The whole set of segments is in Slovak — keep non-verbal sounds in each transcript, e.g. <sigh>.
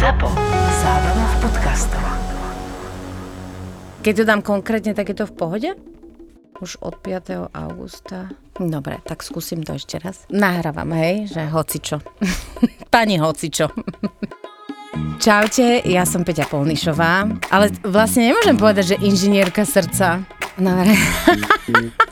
ZAPO. Zábrná v podcastov. Keď to dám konkrétne, tak je to v pohode? Už od 5. augusta. Dobre, tak skúsim to ešte raz. Nahrávam, hej, že hocičo. <laughs> Pani hocičo. Čaute, ja som Peťa Polnišová, ale vlastne nemôžem povedať, že inžinierka srdca. Dobre. <laughs>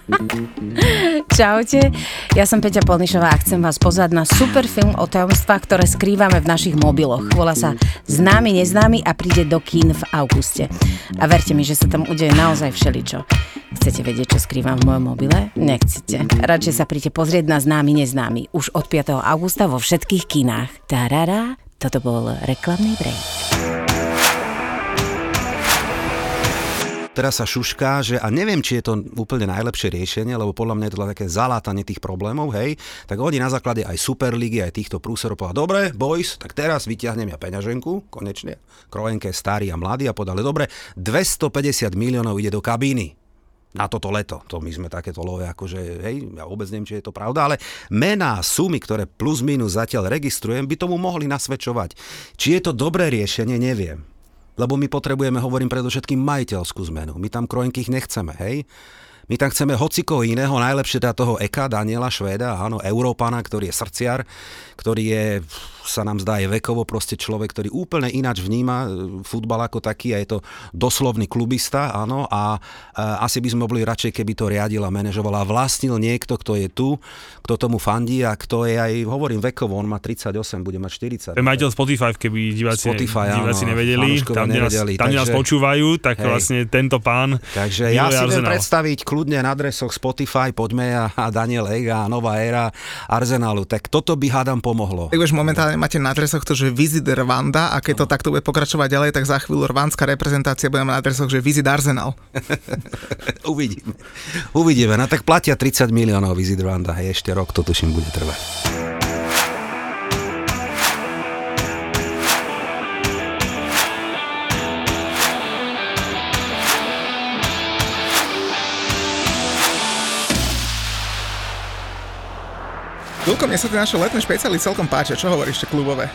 Čaute, ja som Peťa Polnišová a chcem vás pozvať na super film o tajomstvách, ktoré skrývame v našich mobiloch. Volá sa Známy, neznámy a príde do kín v auguste. A verte mi, že sa tam udeje naozaj všeličo. Chcete vedieť, čo skrývam v mojom mobile? Nechcete. Radšej sa príďte pozrieť na Známy, neznámy. Už od 5. augusta vo všetkých kinách. Tarara, toto bol reklamný break. Teraz sa šušká, že a neviem, či je to úplne najlepšie riešenie, lebo podľa mňa je to také zalátanie tých problémov, hej, tak oni na základe aj Superligy, aj týchto prúserov povedali, dobre, boys, tak teraz vyťahnem ja peňaženku, konečne, Kroenke starý a mladý a podali, dobre, 250 miliónov ide do kabíny na toto leto. To my sme takéto love, akože, hej, ja vôbec neviem, či je to pravda, ale mená, sumy, ktoré plus minus zatiaľ registrujem, by tomu mohli nasvedčovať. Či je to dobré riešenie, neviem. Lebo my potrebujeme, hovorím predovšetkým, majiteľskú zmenu. My tam krojenkých nechceme, hej? My tam chceme hociko iného, najlepšie teda toho Eka, Daniela Švéda, áno, Európana, ktorý je srdciar, ktorý je sa nám zdá, je vekovo proste človek, ktorý úplne ináč vníma e, futbal ako taký a je to doslovný klubista, áno, a, a asi by sme boli radšej, keby to riadil a manažoval a vlastnil niekto, kto je tu, kto tomu fandí a kto je aj, hovorím vekovo, on má 38, bude mať 40. Je majiteľ Spotify, keby diváci, Spotify, diváci áno, nevedeli, tam, nevedeli, tam, nás počúvajú, tak hej. vlastne tento pán Takže ja si viem predstaviť kľudne na adresoch Spotify, poďme a, a Daniel Ega a nová éra Arsenalu. Tak toto by hádam pomohlo. Tak už momentálne máte na adresoch to, že Visit Rwanda a keď to takto bude pokračovať ďalej, tak za chvíľu rwánska reprezentácia bude na adresoch, že Visit Arsenal. <laughs> Uvidíme. Uvidíme. No tak platia 30 miliónov Visit Rwanda. Hej, ešte rok to tuším bude trvať. Dulko, mne sa tie naše letné špeciály celkom páčia. Čo hovoríš, tie klubové?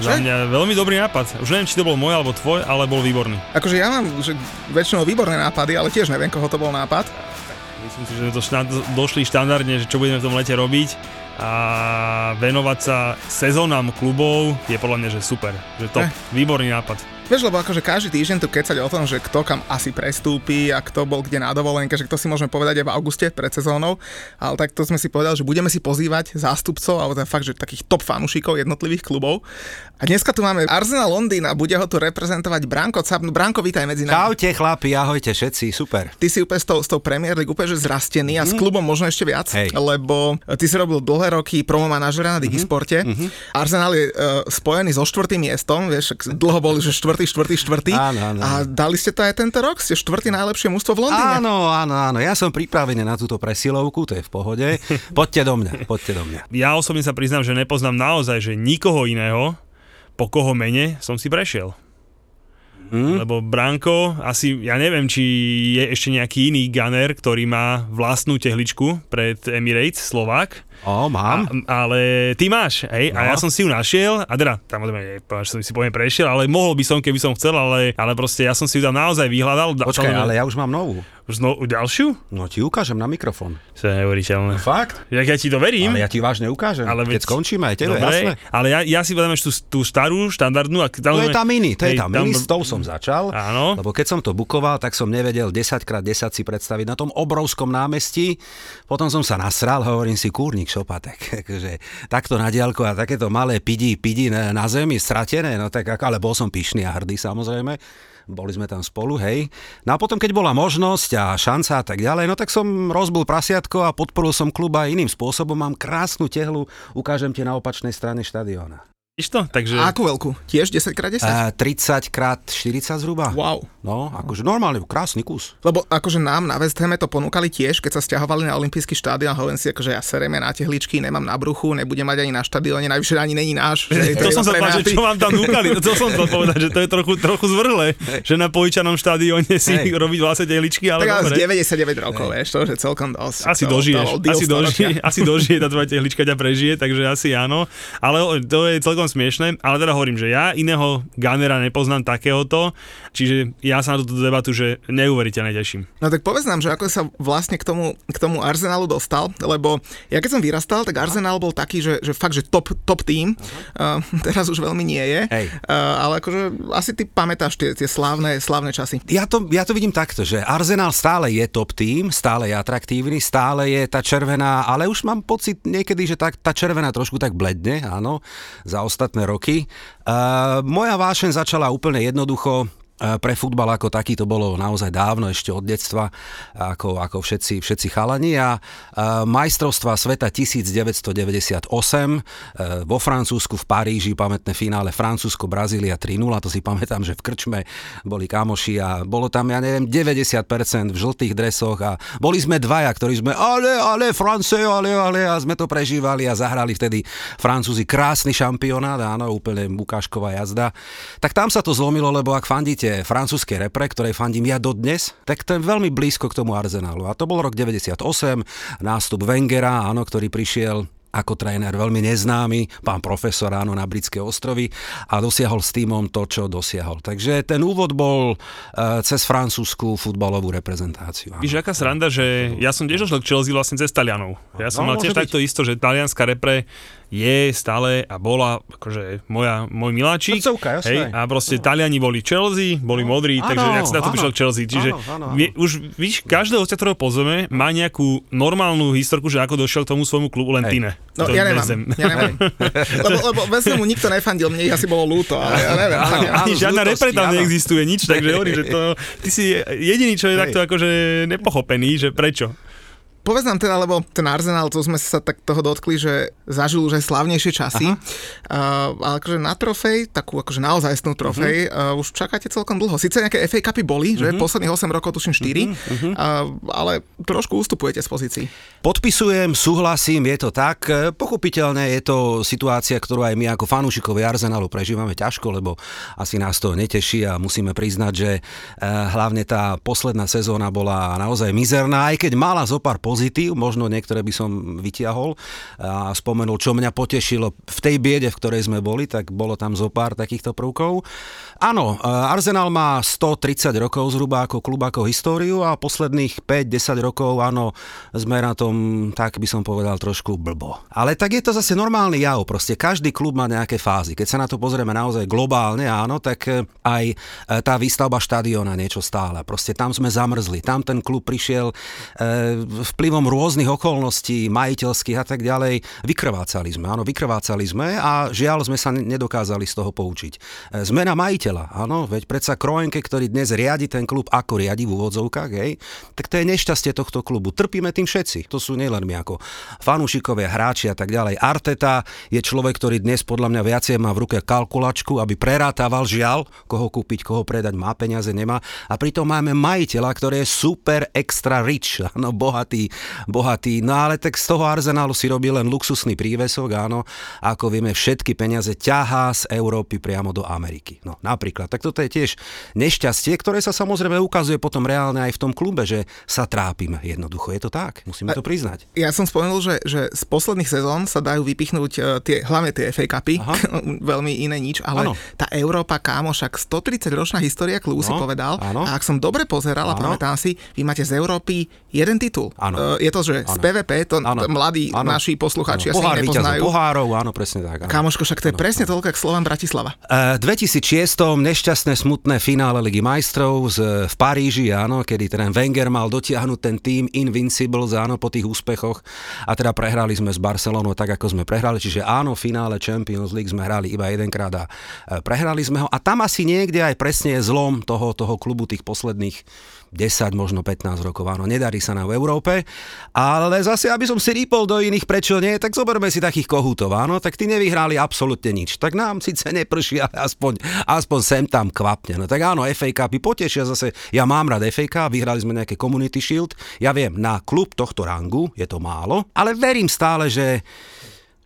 Za mňa veľmi dobrý nápad. Už neviem, či to bol môj alebo tvoj, ale bol výborný. Akože ja mám že väčšinou výborné nápady, ale tiež neviem, koho to bol nápad. Myslím si, že sme to šnad, došli štandardne, že čo budeme v tom lete robiť a venovať sa sezónam klubov je podľa mňa, že super. Že to, Eh. výborný nápad. Vieš, lebo akože každý týždeň tu kecať o tom, že kto kam asi prestúpi a kto bol kde na dovolenke, že to si môžeme povedať aj v auguste pred sezónou, ale tak to sme si povedali, že budeme si pozývať zástupcov, alebo teda fakt, že takých top fanúšikov jednotlivých klubov. A dneska tu máme Arsenal Londýn a bude ho tu reprezentovať Branko Cap. Branko, vítaj medzi nami. Čaute chlapi, ahojte všetci, super. Ty si úplne s tou, s tou Premier League úplne že zrastený a s klubom možno ešte viac, Hej. lebo ty si robil dlhé roky promo manažera na Digisporte. Arsenal je uh, spojený so štvrtým miestom, vieš, dlho boli, že štvrtý, štvrtý, štvrtý. Áno, áno. A dali ste to aj tento rok? Ste štvrtý najlepšie mústvo v Londýne. Áno, áno, áno, ja som pripravený na túto presilovku, to je v pohode. <laughs> Poďte do mňa, poďte do mňa. Ja osobne sa priznám, že nepoznám naozaj, že nikoho iného, po koho mene som si prešiel. Hm? Lebo Branko, asi, ja neviem, či je ešte nejaký iný gunner, ktorý má vlastnú tehličku pred Emirates, Slovák. O, mám. A, ale ty máš, hej? A No. ja som si ju našiel, a teda, tam že som si poviem prešiel, ale mohol by som, keby som chcel, ale, ale proste ja som si ju tam naozaj vyhľadal. Da- Počkaj, ale ja už mám novú. Už znovu, ďalšiu? No ti ukážem na mikrofón. To je neuveriteľné. Fakt? Jak ja ti to verím. Ale ja ti vážne ukážem, Ale keď veď- skončíme aj tebe, Dobre, jasné. ale ja, ja si vedem tú, tú starú, štandardnú. A To tam je tá mini, to je hej, tá mini, s tou som začal. Áno. Lebo keď som to bukoval, tak som nevedel 10x10 si predstaviť na tom obrovskom námestí. Potom som sa nasral, hovorím si, kúrnik šopatek. <laughs> Akože, takto na diálku a takéto malé pidi, pidi na, na zemi, stratené, no tak ale bol som pyšný a hrdý samozrejme. Boli sme tam spolu, hej. No a potom, keď bola možnosť a šanca a tak ďalej, no tak som rozbil prasiatko a podporil som klub aj iným spôsobom. Mám krásnu tehlu, ukážem ti na opačnej strane štadióna. Vidíš to? Takže... A akú veľkú? Tiež 10x10? A 30 krát 40 zhruba. Wow. No, akože normálne, krásny kus. Lebo akože nám na West Hame to ponúkali tiež, keď sa stiahovali na olympijský štádion, hovorím si, akože ja sereme na tehličky, nemám na bruchu, nebudem mať ani na štadióne, najvyššie ani není náš. Že <laughs> To som sa povedal, že čo vám tam núkali, to som chcel povedať, že to je trochu, trochu zvrhlé, že na Pojčanom štadióne si Hej. robiť vlastne tehličky, ale Tak dobre. 99 rokov, vieš, to je celkom dosť. Asi To- dožiješ, to asi dožije, asi dožije, tá tvoja tehlička ťa prežije, takže asi áno. Ale to je celkom smiešne, ale teda hovorím, že ja iného Gunnera nepoznám takéhoto, čiže ja sa na túto debatu, že neuveriteľne teším. No tak povedz nám, že ako sa vlastne k tomu, k tomu Arsenalu dostal, lebo ja keď som vyrastal, tak Arsenal bol taký, že, že fakt, že top, top tým, uh, <laughs> teraz už veľmi nie je, Hej. Uh, ale akože asi ty pamätáš tie, tie slávne, slávne časy. Ja to, ja to vidím takto, že Arsenal stále je top tým, stále je atraktívny, stále je tá červená, ale už mám pocit niekedy, že tá, tá červená trošku tak bledne, áno, za ostatné roky. Uh, moja vášeň začala úplne jednoducho, pre futbal ako taký to bolo naozaj dávno, ešte od detstva, ako, ako všetci, všetci chalani a uh, majstrovstva sveta 1998 uh, vo Francúzsku v Paríži, pamätné finále Francúzsko, Brazília 3-0, to si pamätám, že v Krčme boli kamoši a bolo tam, ja neviem, 90% v žltých dresoch a boli sme dvaja, ktorí sme ale, ale, France, ale, ale a sme to prežívali a zahrali vtedy Francúzi krásny šampionát, áno, úplne ukážková jazda. Tak tam sa to zlomilo, lebo ak fandíte podstate francúzskej repre, ktorej fandím ja dodnes, tak to je veľmi blízko k tomu Arsenalu. A to bol rok 98, nástup Wengera, áno, ktorý prišiel ako tréner veľmi neznámy, pán profesor áno na Britské ostrovy a dosiahol s týmom to, čo dosiahol. Takže ten úvod bol uh, cez francúzskú futbalovú reprezentáciu. Áno. Víš, aká sranda, že ja som tiež došiel k Chelsea vlastne cez Talianov. Ja som No, mal tiež byť. takto isto, že talianská repre je stále a bola akože moja, môj miláčik. Srdcovka, jasné. Hej, a proste Taliani boli Chelsea, boli modrí, Áno, takže jak sa na to prišiel k Chelsea. Čiže Áno, áno, áno. vie- už víš, každého hostia, ktorého pozveme, má nejakú normálnu historku, že ako došiel k tomu svojmu klubu len ty ne. No To ja nemám, nezem. ja nemám. <laughs> lebo, lebo bez mu nikto nefandil, mne asi bolo ľúto, ale ja neviem. Áno. Ani z žiadna repre tam neexistuje, nič, takže hovorím, že to, <laughs> ty si jediný, čo je Hej. takto akože nepochopený, že prečo. Povedz nám teda, lebo ten Arsenal, to sme sa tak toho dotkli, že zažil už aj slavnejšie časy. Uh, ale akože na trofej, takú akože naozajstnú trofej, uh-huh. uh, už čakáte celkom dlho. Sice nejaké FA Cupy boli, uh-huh. že posledných 8 rokov, tuším 4, uh-huh. uh, ale trošku ustupujete z pozícií. Podpisujem, súhlasím, je to tak. Pochopiteľne je to situácia, ktorú aj my ako fanúšikovia Arsenalu prežívame ťažko, lebo asi nás to neteší a musíme priznať, že e, hlavne tá posledná sezóna bola naozaj mizerná, aj keď mala zo pár pozitív, možno niektoré by som vytiahol a spomenul, čo mňa potešilo v tej biede, v ktorej sme boli, tak bolo tam zo pár takýchto prvkov. Áno, e, Arsenal má 130 rokov zhruba ako klub, ako históriu a posledných 5-10 rokov, áno, sme na tom, tak by som povedal, trošku blbo. Ale tak je to zase normálny jav, proste každý klub má nejaké fázy. Keď sa na to pozrieme naozaj globálne, áno, tak e, aj e, tá výstavba štadióna niečo stála. Proste tam sme zamrzli, tam ten klub prišiel vplyvom rôznych okolností, majiteľských a tak ďalej. Vykrvácali sme, áno, vykrvácali sme a žiaľ sme sa ne- nedokázali z toho poučiť. Zmena majiteľa, áno, veď predsa Kroenke, ktorý dnes riadi ten klub, ako riadi v úvodzovkách, hej, tak to je nešťastie tohto klubu. Trpíme tým všetci. To sú nielen my ako fanúšikovia, hráči a tak ďalej. Arteta je človek, ktorý dnes podľa mňa viacej má v ruke kalkulačku, aby prerátával žiaľ, koho kúpiť, koho predať, má peniaze, nemá. A pritom máme majiteľa, ktorý je super extra rich, <laughs> áno, bohatý, bohatý. No ale tak z toho arzenálu si robí len luxusný prívesok, áno. Ako vieme, všetky peniaze ťahá z Európy priamo do Ameriky. No napríklad. Tak toto je tiež nešťastie, ktoré sa samozrejme ukazuje potom reálne aj v tom klube, že sa trápime. Jednoducho je to tak. Musíme to priznať. Ja som spomenul, že, že z posledných sezón sa dajú vypichnúť uh, tie, hlavne tie FA Cupy, <laughs> veľmi iné nič, ale Áno. tá Európa, kámo, však 130 ročná história klubu si No, povedal. áno. A ak som dobre pozeral a pamätám si, vy máte z Európy jeden titul. Áno. Uh, je to, že z Áno. PVP, to Áno. mladí Áno. naši poslucháči Áno. asi nepoznajú. pohárov, áno, presne tak. Áno. Kámoško, však to je presne toľko, ako Slovan Bratislava. E, 2006. nešťastné smutné finále Ligy majstrov z, v Paríži, áno, kedy ten Wenger mal dotiahnuť ten tým Invincibles, áno, po tých úspechoch. A teda prehrali sme s Barcelonou tak, ako sme prehrali, čiže áno, finále Champions League sme hrali iba jedenkrát a e, prehrali sme ho. A tam asi niekde aj presne je zlom toho, toho klubu tých posledných 10, možno 15 rokov, áno, nedarí sa nám v Európe, ale zase, aby som si rýpol do iných, prečo nie, tak zoberme si takých kohútov, áno, tak tí nevyhrali absolútne nič. Tak nám síce neprší, ale aspoň, aspoň sem tam kvapne. No tak áno, FA Cupy potešia zase, ja mám rád FA Cup, vyhrali sme nejaké Community Shield, ja viem, na klub tohto rangu je to málo, ale verím stále, že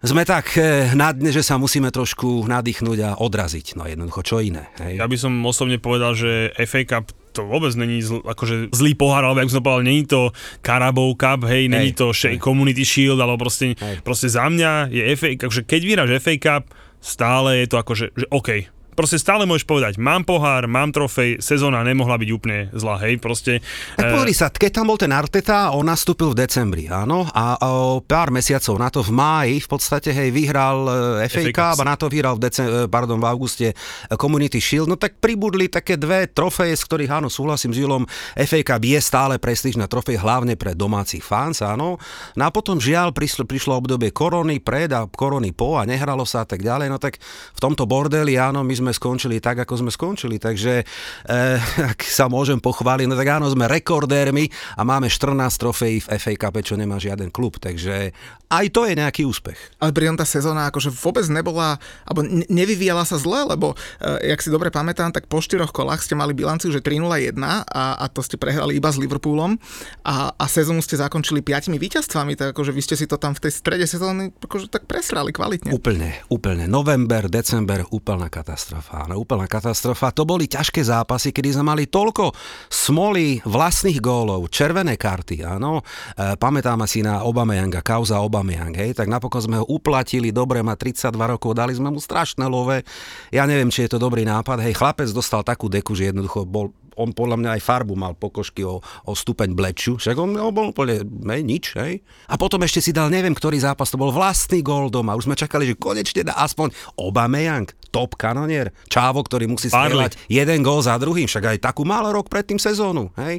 sme tak eh, na dne, že sa musíme trošku nadýchnuť a odraziť. No jednoducho, čo iné. Hej? Ja by som osobne povedal, že FA Cup to vôbec není zl, akože zlý pohár, alebo jak som povedal, není to Carabao Cup, hej, není to hej. Community Shield, alebo proste, proste za mňa je FA, akože keď vyhráš FA Cup, stále je to ako, že, že OK, proste stále môžeš povedať, mám pohár, mám trofej, sezóna nemohla byť úplne zlá, hej, proste. Tak eh, pozri sa, keď tam bol ten Arteta, on nastúpil v decembri, áno, a o pár mesiacov na to v máji v podstate, hej, vyhral eh, FA FA Cup a na to vyhral v, decem- eh, pardon, v auguste Community Shield, no tak pribudli také dve trofeje, z ktorých, áno, súhlasím s Julom, FA Cup je stále prestížna trofej, hlavne pre domácich fans, áno. No a potom žiaľ prišlo, prišlo obdobie korony pred a korony po a nehralo sa a tak ďalej, no tak v tomto bordeli, áno, my sme skončili tak, ako sme skončili, takže eh, ak sa môžem pochváliť, no tak áno, sme rekordérmi a máme 14 trofejí v FA Cup, čo nemá žiaden klub, takže aj to je nejaký úspech. Ale pritom tá sezóna akože vôbec nebola, alebo ne- nevyvíjala sa zle, lebo uh, jak si dobre pamätám, tak po štyroch kolách ste mali bilanciu, že 3-0-1 a, a to ste prehrali iba s Liverpoolom a, a sezónu ste zakončili piatimi víťazstvami, tak akože vy ste si to tam v tej strede sezóny akože tak presrali kvalitne. Úplne, úplne. November, december, úplná katastrofa. Áno, úplná katastrofa. To boli ťažké zápasy, kedy sme mali toľko smoly vlastných gólov, červené karty, áno. E, pamätám si na Obameyanga, kauza Obameyang, hej, tak napokon sme ho uplatili, dobre, má 32 rokov, dali sme mu strašné love. Ja neviem, či je to dobrý nápad, hej, chlapec dostal takú deku, že jednoducho bol on podľa mňa aj farbu mal pokožky o, o stupeň bleču, však on, on bol úplne hej, nič, hej. A potom ešte si dal, neviem, ktorý zápas, to bol vlastný gól doma, už sme čakali, že konečne dá aspoň Obameyang, top kanonier, čávo, ktorý musí strieľať jeden gól za druhým, však aj takú mal rok pred tým sezónu, hej.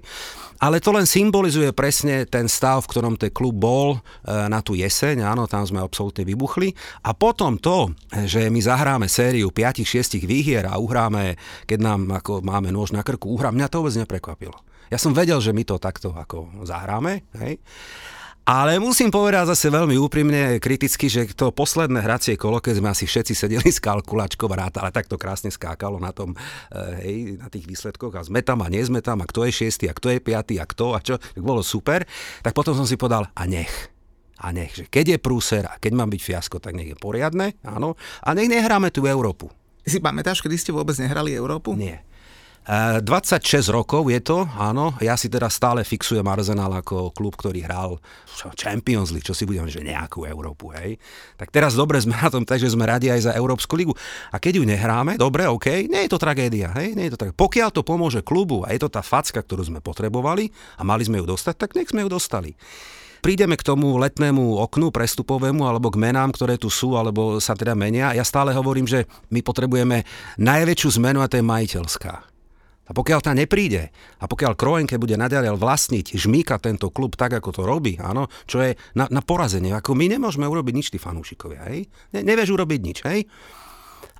Ale to len symbolizuje presne ten stav, v ktorom ten klub bol e, na tú jeseň, áno, tam sme absolútne vybuchli. A potom to, že my zahráme sériu 5-6 výhier a uhráme, keď nám ako máme nôž na krku, uhrá, mňa to vôbec neprekvapilo. Ja som vedel, že my to takto ako zahráme, hej. Ale musím povedať zase veľmi úprimne, kriticky, že to posledné hracie kolo, keď sme asi všetci sedeli s kalkulačkou a ráta, ale tak to krásne skákalo na tom, eh, hej, na tých výsledkoch a sme tam a nie sme tam a kto je šiestý a kto je piatý a kto a čo, tak bolo super. Tak potom som si povedal, a nech. A nech, že keď je prúser a keď mám byť fiasko, tak nech je poriadne, áno. A nech nehráme tú Európu. Si pamätáš, kedy ste vôbec nehrali Európu? Nie. E, 26 rokov je to, áno. Ja si teda stále fixujem Arsenal ako klub, ktorý hral Champions League, čo si budem, že nejakú Európu, hej. Tak teraz dobre sme na tom, takže sme radi aj za Európsku ligu. A keď ju nehráme, dobre, OK, nie je to tragédia, hej, nie je to tragédia. Pokiaľ to pomôže klubu a je to tá facka, ktorú sme potrebovali a mali sme ju dostať, tak nech sme ju dostali prídeme k tomu letnému oknu prestupovému alebo k menám, ktoré tu sú, alebo sa teda menia. Ja stále hovorím, že my potrebujeme najväčšiu zmenu a to je majiteľská. A pokiaľ tá nepríde a pokiaľ Kroenke bude naďalej vlastniť, žmýka tento klub tak, ako to robí, áno, čo je na, na porazenie, ako my nemôžeme urobiť nič, tí fanúšikovia, hej? Ne, nevieš urobiť nič, hej?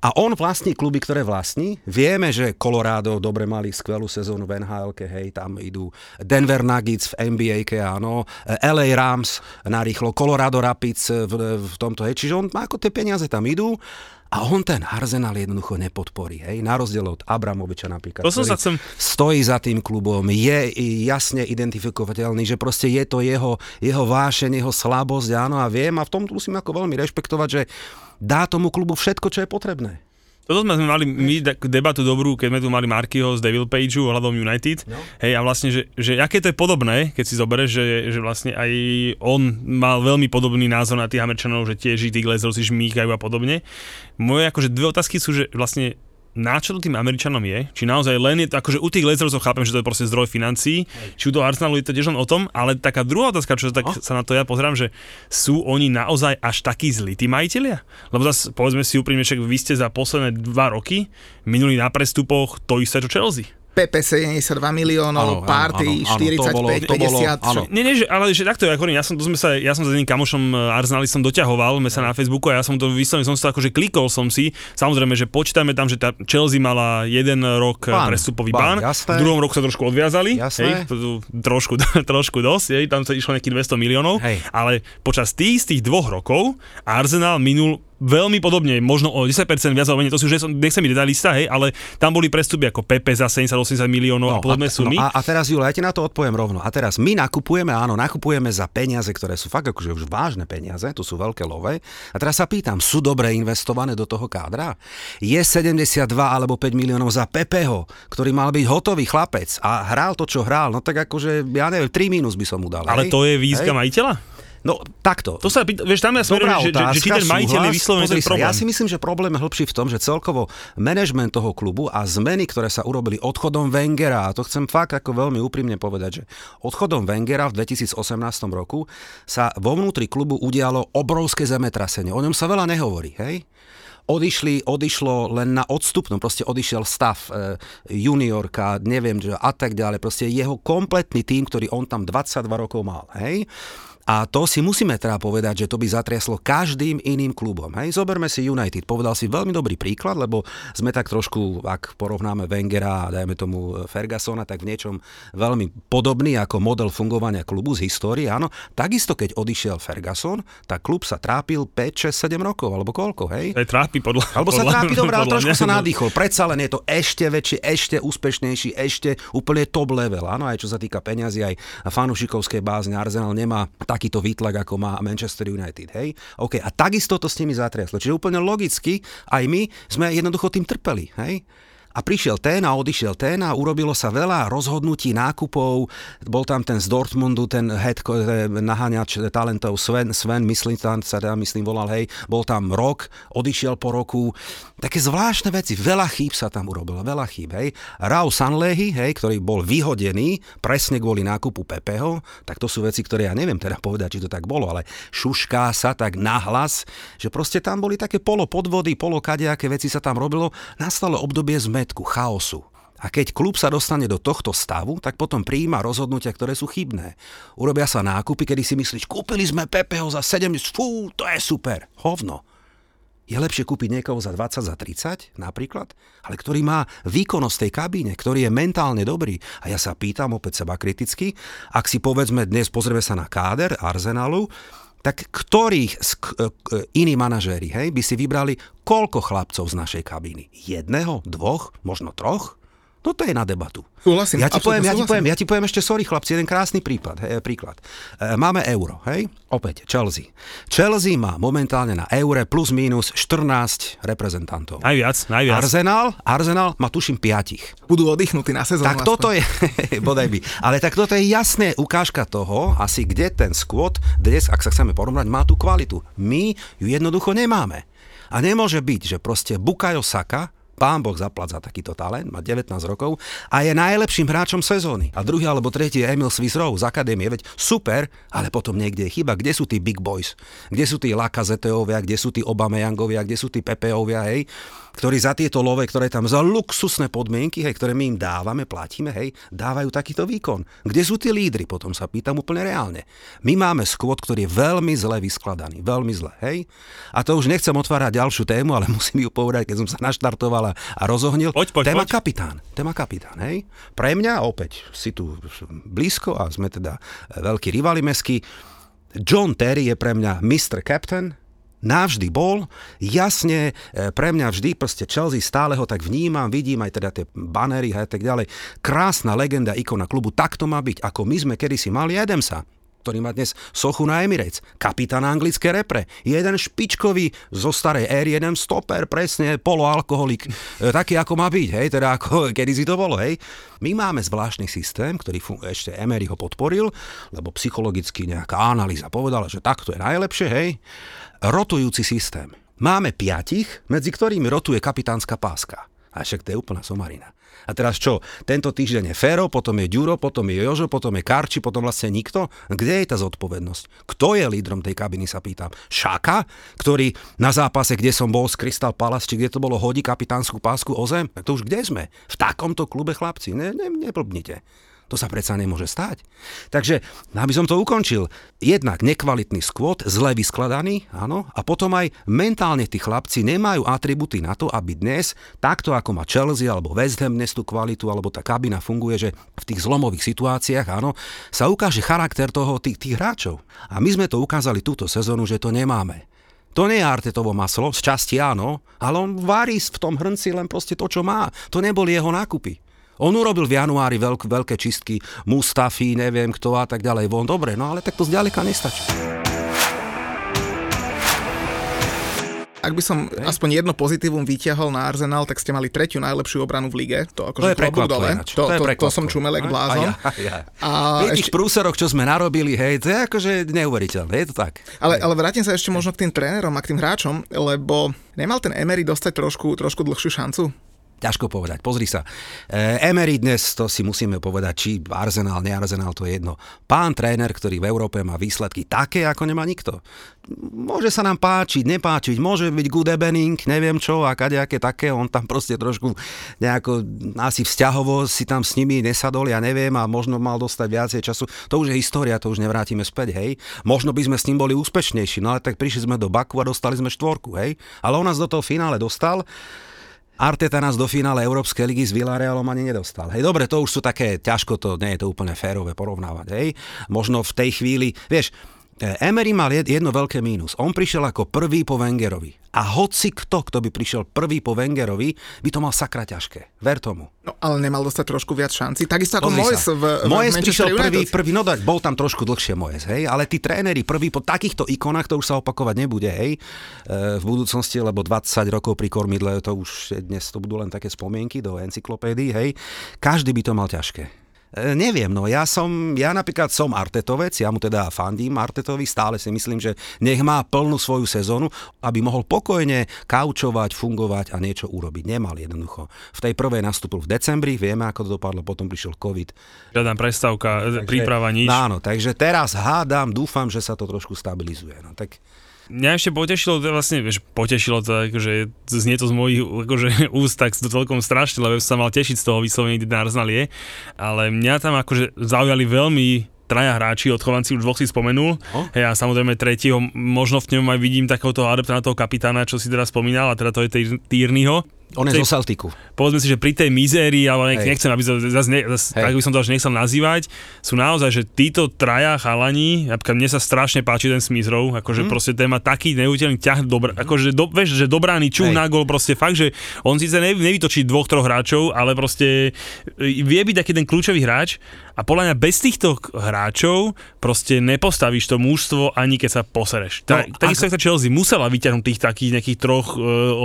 A on vlastní kluby, ktoré vlastní. Vieme, že Colorado dobre mali skvelú sezónu v nhl hej, tam idú Denver Nuggets v NBA, áno, LA Rams narýchlo, Colorado Rapids v, v tomto, hej, čiže on má ako tie peniaze tam idú a on ten Arsenal jednoducho nepodporí, hej, na rozdiel od Abramoviča napríklad, To som sa chcem- stojí za tým klubom, je jasne identifikovateľný, že proste je to jeho, jeho vášeň, jeho slabosť, áno, a viem a v tom musím ako veľmi rešpektovať, že dá tomu klubu všetko, čo je potrebné. Toto sme mali my debatu dobrú, keď sme tu mali Markyho z Devil Pageu ohľadom United. No. Hej, a vlastne, že, že aké to je podobné, keď si zoberieš, že, že vlastne aj on mal veľmi podobný názor na tých Američanov, že tiež tí Glazers si žmýkajú a podobne. Moje akože dve otázky sú, že vlastne na čo to tým Američanom je? Či naozaj len je to, akože u tých Lasersov chápem, že to je proste zdroj financií, či u toho Arsenalu je to tiež len o tom, ale taká druhá otázka, čo tak sa na to ja pozerám, že sú oni naozaj až takí zlí, tí majiteľia? Lebo zase povedzme si úprimne, však vy ste za posledné dva roky minuli na prestupoch to isté, čo Chelsea. PP 72 miliónov, Party 45, to bolo, to bolo, 50. áno. Nie, nie, že, ale že takto, ja, hovorím, ja som, to sme sa, ja som za jedným kamošom e, Arsenalistom doťahoval, sme sa na Facebooku a ja som to vyslovene, som sa akože klikol som si, samozrejme, že počítame tam, že tá Chelsea mala jeden rok e, Bán, prestupový bán, bán, jasné. v druhom roku sa trošku odviazali, Jasné. hej, to trošku, <laughs> trošku dosť, hej, tam sa išlo nejakých 200 miliónov, Hej. ale počas tých z tých dvoch rokov Arsenal minul veľmi podobne, možno o 10% viac alebo menej, to že som, nechcem byť detailista, hej, ale tam boli prestupy ako Pepe za 70-80 miliónov no, a podobné a, sumy. No, a, a teraz, Jule, ja ti na to odpoviem rovno. A teraz my nakupujeme, áno, nakupujeme za peniaze, ktoré sú fakt akože už vážne peniaze, to sú veľké love. A teraz sa pýtam, sú dobre investované do toho kádra? Je 72 alebo 5 miliónov za Pepeho, ktorý mal byť hotový chlapec a hral to, čo hral, no tak akože, ja neviem, 3 mínus by som mu dal. ale hej? to je výzka Hej? majiteľa? No, takto. To sa vieš, tam ja smerujem, že, že, že, či ten majiteľ je Pozri ten sa, problém. Ja si myslím, že problém je hĺbší v tom, že celkovo manažment toho klubu a zmeny, ktoré sa urobili odchodom Wengera, a to chcem fakt ako veľmi úprimne povedať, že odchodom Wengera v 2018 roku sa vo vnútri klubu udialo obrovské zemetrasenie. O ňom sa veľa nehovorí, hej? odišli, odišlo len na odstupnom, proste odišiel stav e, juniorka, neviem, že a tak ďalej, proste jeho kompletný tým, ktorý on tam 22 rokov mal, hej. A to si musíme teda povedať, že to by zatriaslo každým iným klubom. Hej, zoberme si United. Povedal si veľmi dobrý príklad, lebo sme tak trošku, ak porovnáme Wengera a dajme tomu Fergusona, tak v niečom veľmi podobný ako model fungovania klubu z histórie. Áno, takisto keď odišiel Ferguson, tak klub sa trápil 5, 6, 7 rokov, alebo koľko, hej? Aj trápi podľa Alebo sa podľa- trápi dobre, ale trošku mňa. sa nadýchol. Predsa len je to ešte väčšie, ešte úspešnejší, ešte úplne top level. Áno, aj čo sa týka peňazí, aj fanúšikovskej bázne. Arsenal nemá takýto výtlak, ako má Manchester United. Hej? OK, a takisto to s nimi zatriaslo. Čiže úplne logicky, aj my sme jednoducho tým trpeli. Hej? A prišiel ten a odišiel ten a urobilo sa veľa rozhodnutí, nákupov. Bol tam ten z Dortmundu, ten head naháňač talentov Sven, Sven myslím, tam sa teda, myslím volal, hej. Bol tam rok, odišiel po roku. Také zvláštne veci, veľa chýb sa tam urobilo, veľa chýb, hej. Rau Sanlehy, hej, ktorý bol vyhodený presne kvôli nákupu Pepeho, tak to sú veci, ktoré ja neviem teda povedať, či to tak bolo, ale šušká sa tak nahlas, že proste tam boli také polo podvody, polo kadejaké veci sa tam robilo. Nastalo obdobie zmetku, chaosu. A keď klub sa dostane do tohto stavu, tak potom prijíma rozhodnutia, ktoré sú chybné. Urobia sa nákupy, kedy si myslíš, kúpili sme Pepeho za 70, fú, to je super, hovno. Je lepšie kúpiť niekoho za 20, za 30 napríklad, ale ktorý má výkonnosť tej kabíne, ktorý je mentálne dobrý. A ja sa pýtam opäť seba kriticky, ak si povedzme dnes pozrieme sa na káder Arsenalu, tak ktorých k, k, iní manažéri hej, by si vybrali koľko chlapcov z našej kabíny? Jedného, dvoch, možno troch? No to je na debatu. Súhlasím, Ja ti, poviem, ja, ti poviem, ja ti poviem ešte, sorry chlapci, jeden krásny príklad. Hej, príklad. E, máme euro, hej? Opäť, Chelsea. Chelsea má momentálne na eure plus minus 14 reprezentantov. Najviac, najviac. Arsenal, Arsenal má tuším piatich. Budú oddychnutí na sezónu. Tak toto je, <laughs> bodaj by, ale tak toto je jasné ukážka toho, asi kde ten squad dnes, ak sa chceme porovnať, má tú kvalitu. My ju jednoducho nemáme. A nemôže byť, že proste Bukayo Saka, pán Boh zaplať za takýto talent, má 19 rokov a je najlepším hráčom sezóny. A druhý alebo tretí je Emil Swiss Rowe z akadémie, veď super, ale potom niekde je chyba. Kde sú tí big boys? Kde sú tí Lakazeteovia, kde sú tí Obameyangovia, kde sú tí Pepeovia, hej? ktorí za tieto love, ktoré tam za luxusné podmienky, hej, ktoré my im dávame, platíme, hej, dávajú takýto výkon. Kde sú tí lídry? Potom sa pýtam úplne reálne. My máme skvot, ktorý je veľmi zle vyskladaný, veľmi zle, hej. A to už nechcem otvárať ďalšiu tému, ale <laughs> musím ju povedať, keď som sa naštartoval a, a rozohnil. Poď, poď, téma poď. kapitán, téma kapitán, hej. Pre mňa opäť si tu blízko a sme teda veľkí rivali meskí. John Terry je pre mňa Mr. Captain, navždy bol. Jasne, e, pre mňa vždy proste Chelsea stále ho tak vnímam, vidím aj teda tie banery a tak ďalej. Krásna legenda, ikona klubu, tak to má byť, ako my sme kedysi mali Adamsa ktorý má dnes sochu na Emirates. Kapitán anglické repre. Jeden špičkový zo starej éry, jeden stoper, presne, poloalkoholik. E, taký, ako má byť, hej, teda ako <laughs> kedy si to bolo, hej. My máme zvláštny systém, ktorý fun- ešte Emery ho podporil, lebo psychologicky nejaká analýza povedala, že takto je najlepšie, hej. Rotujúci systém. Máme piatich, medzi ktorými rotuje kapitánska páska. A však to je úplná somarina. A teraz čo? Tento týždeň je Fero, potom je Ďuro, potom je Jožo, potom je Karči, potom vlastne nikto? Kde je tá zodpovednosť? Kto je lídrom tej kabiny, sa pýtam. Šaka, ktorý na zápase, kde som bol z Crystal Palace, či kde to bolo, hodí kapitánsku pásku o zem? To už kde sme? V takomto klube, chlapci? Ne, ne, neblbnite. To sa predsa nemôže stať. Takže, aby som to ukončil, jednak nekvalitný skvot, zle vyskladaný, áno, a potom aj mentálne tí chlapci nemajú atributy na to, aby dnes, takto ako má Chelsea alebo West Ham dnes tú kvalitu, alebo tá kabina funguje, že v tých zlomových situáciách, áno, sa ukáže charakter toho, tých, tých hráčov. A my sme to ukázali túto sezónu, že to nemáme. To nie je Artetovo maslo, z časti áno, ale on varí v tom hrnci len proste to, čo má. To neboli jeho nákupy. On urobil v januári veľk, veľké čistky, Mustafi, neviem kto a tak ďalej. Von, dobre, no ale tak to zďaleka nestačí. ak by som aspoň jedno pozitívum vyťahol na Arsenal, tak ste mali tretiu najlepšiu obranu v lige. To, To akože je prekvapko dole. ináč. To, je to, to, som čumelek blázon. A, ja, a, ja. A ešte- prúseroch, čo sme narobili, hej, to je akože neuveriteľné, je to tak. Ale, ale vrátim sa ešte možno k tým trénerom a k tým hráčom, lebo nemal ten Emery dostať trošku, trošku dlhšiu šancu? Ťažko povedať, pozri sa. E, Emery dnes, to si musíme povedať, či Arsenal, ne Arsenal, to je jedno. Pán tréner, ktorý v Európe má výsledky také, ako nemá nikto. Môže sa nám páčiť, nepáčiť, môže byť good evening, neviem čo, a kadejaké také, on tam proste trošku nejako asi vzťahovo si tam s nimi nesadol, ja neviem, a možno mal dostať viacej času. To už je história, to už nevrátime späť, hej. Možno by sme s ním boli úspešnejší, no ale tak prišli sme do Baku a dostali sme štvorku, hej. Ale on nás do toho finále dostal, Arteta nás do finále Európskej ligy s Villarealom ani nedostal. Hej, dobre, to už sú také, ťažko to, nie je to úplne férové porovnávať, hej. Možno v tej chvíli, vieš, Emery mal jed- jedno veľké mínus. On prišiel ako prvý po Wengerovi. A hoci kto, kto by prišiel prvý po Wengerovi, by to mal sakra ťažké. Ver tomu. No, ale nemal dostať trošku viac šanci. Takisto ako sa. v, v prišiel prvý, United. prvý, no dať, bol tam trošku dlhšie Moyes, hej, ale tí tréneri prvý po takýchto ikonách, to už sa opakovať nebude, hej, e, v budúcnosti, lebo 20 rokov pri kormidle, to už dnes to budú len také spomienky do encyklopédii, hej, každý by to mal ťažké. E, neviem, no ja som, ja napríklad som Artetovec, ja mu teda fandím Artetovi, stále si myslím, že nech má plnú svoju sezónu, aby mohol pokojne kaučovať, fungovať a niečo urobiť. Nemal jednoducho. V tej prvej nastúpil v decembri, vieme ako to dopadlo, potom prišiel COVID, Žiadna prestávka, príprava, nič. Áno, takže teraz hádam, dúfam, že sa to trošku stabilizuje. No, tak Mňa ešte potešilo, to vlastne, vieš, potešilo to, akože znie to z mojich akože, úst tak to celkom strašne, lebo som sa mal tešiť z toho vyslovene, kde ten Arsenal je, ale mňa tam akože zaujali veľmi traja hráči, odchovanci už dvoch si spomenul. No. Hej, a samozrejme tretieho, možno v ňom aj vidím takéhoto adepta na toho kapitána, čo si teraz spomínal, a teda to je Týr- Týrnyho. On je Tej- zo Celticu. povedzme si, že pri tej mizérii, ale nech, nechcem, aby to zase, ne, zase tak by som to až nechcel nazývať, sú naozaj, že títo traja chalani, napríklad mne sa strašne páči ten Smithrow, akože mm. proste ten má taký neutelný ťah, dobrá, akože do, vieš, že dobrány čuch na gol, proste fakt, že on síce ne, nevytočí dvoch, troch hráčov, ale proste e, vie byť taký ten kľúčový hráč a podľa mňa bez týchto hráčov proste nepostavíš to mužstvo ani keď sa posereš. No, takisto ak- tak Chelsea musela vyťahnuť tých takých nejakých troch e,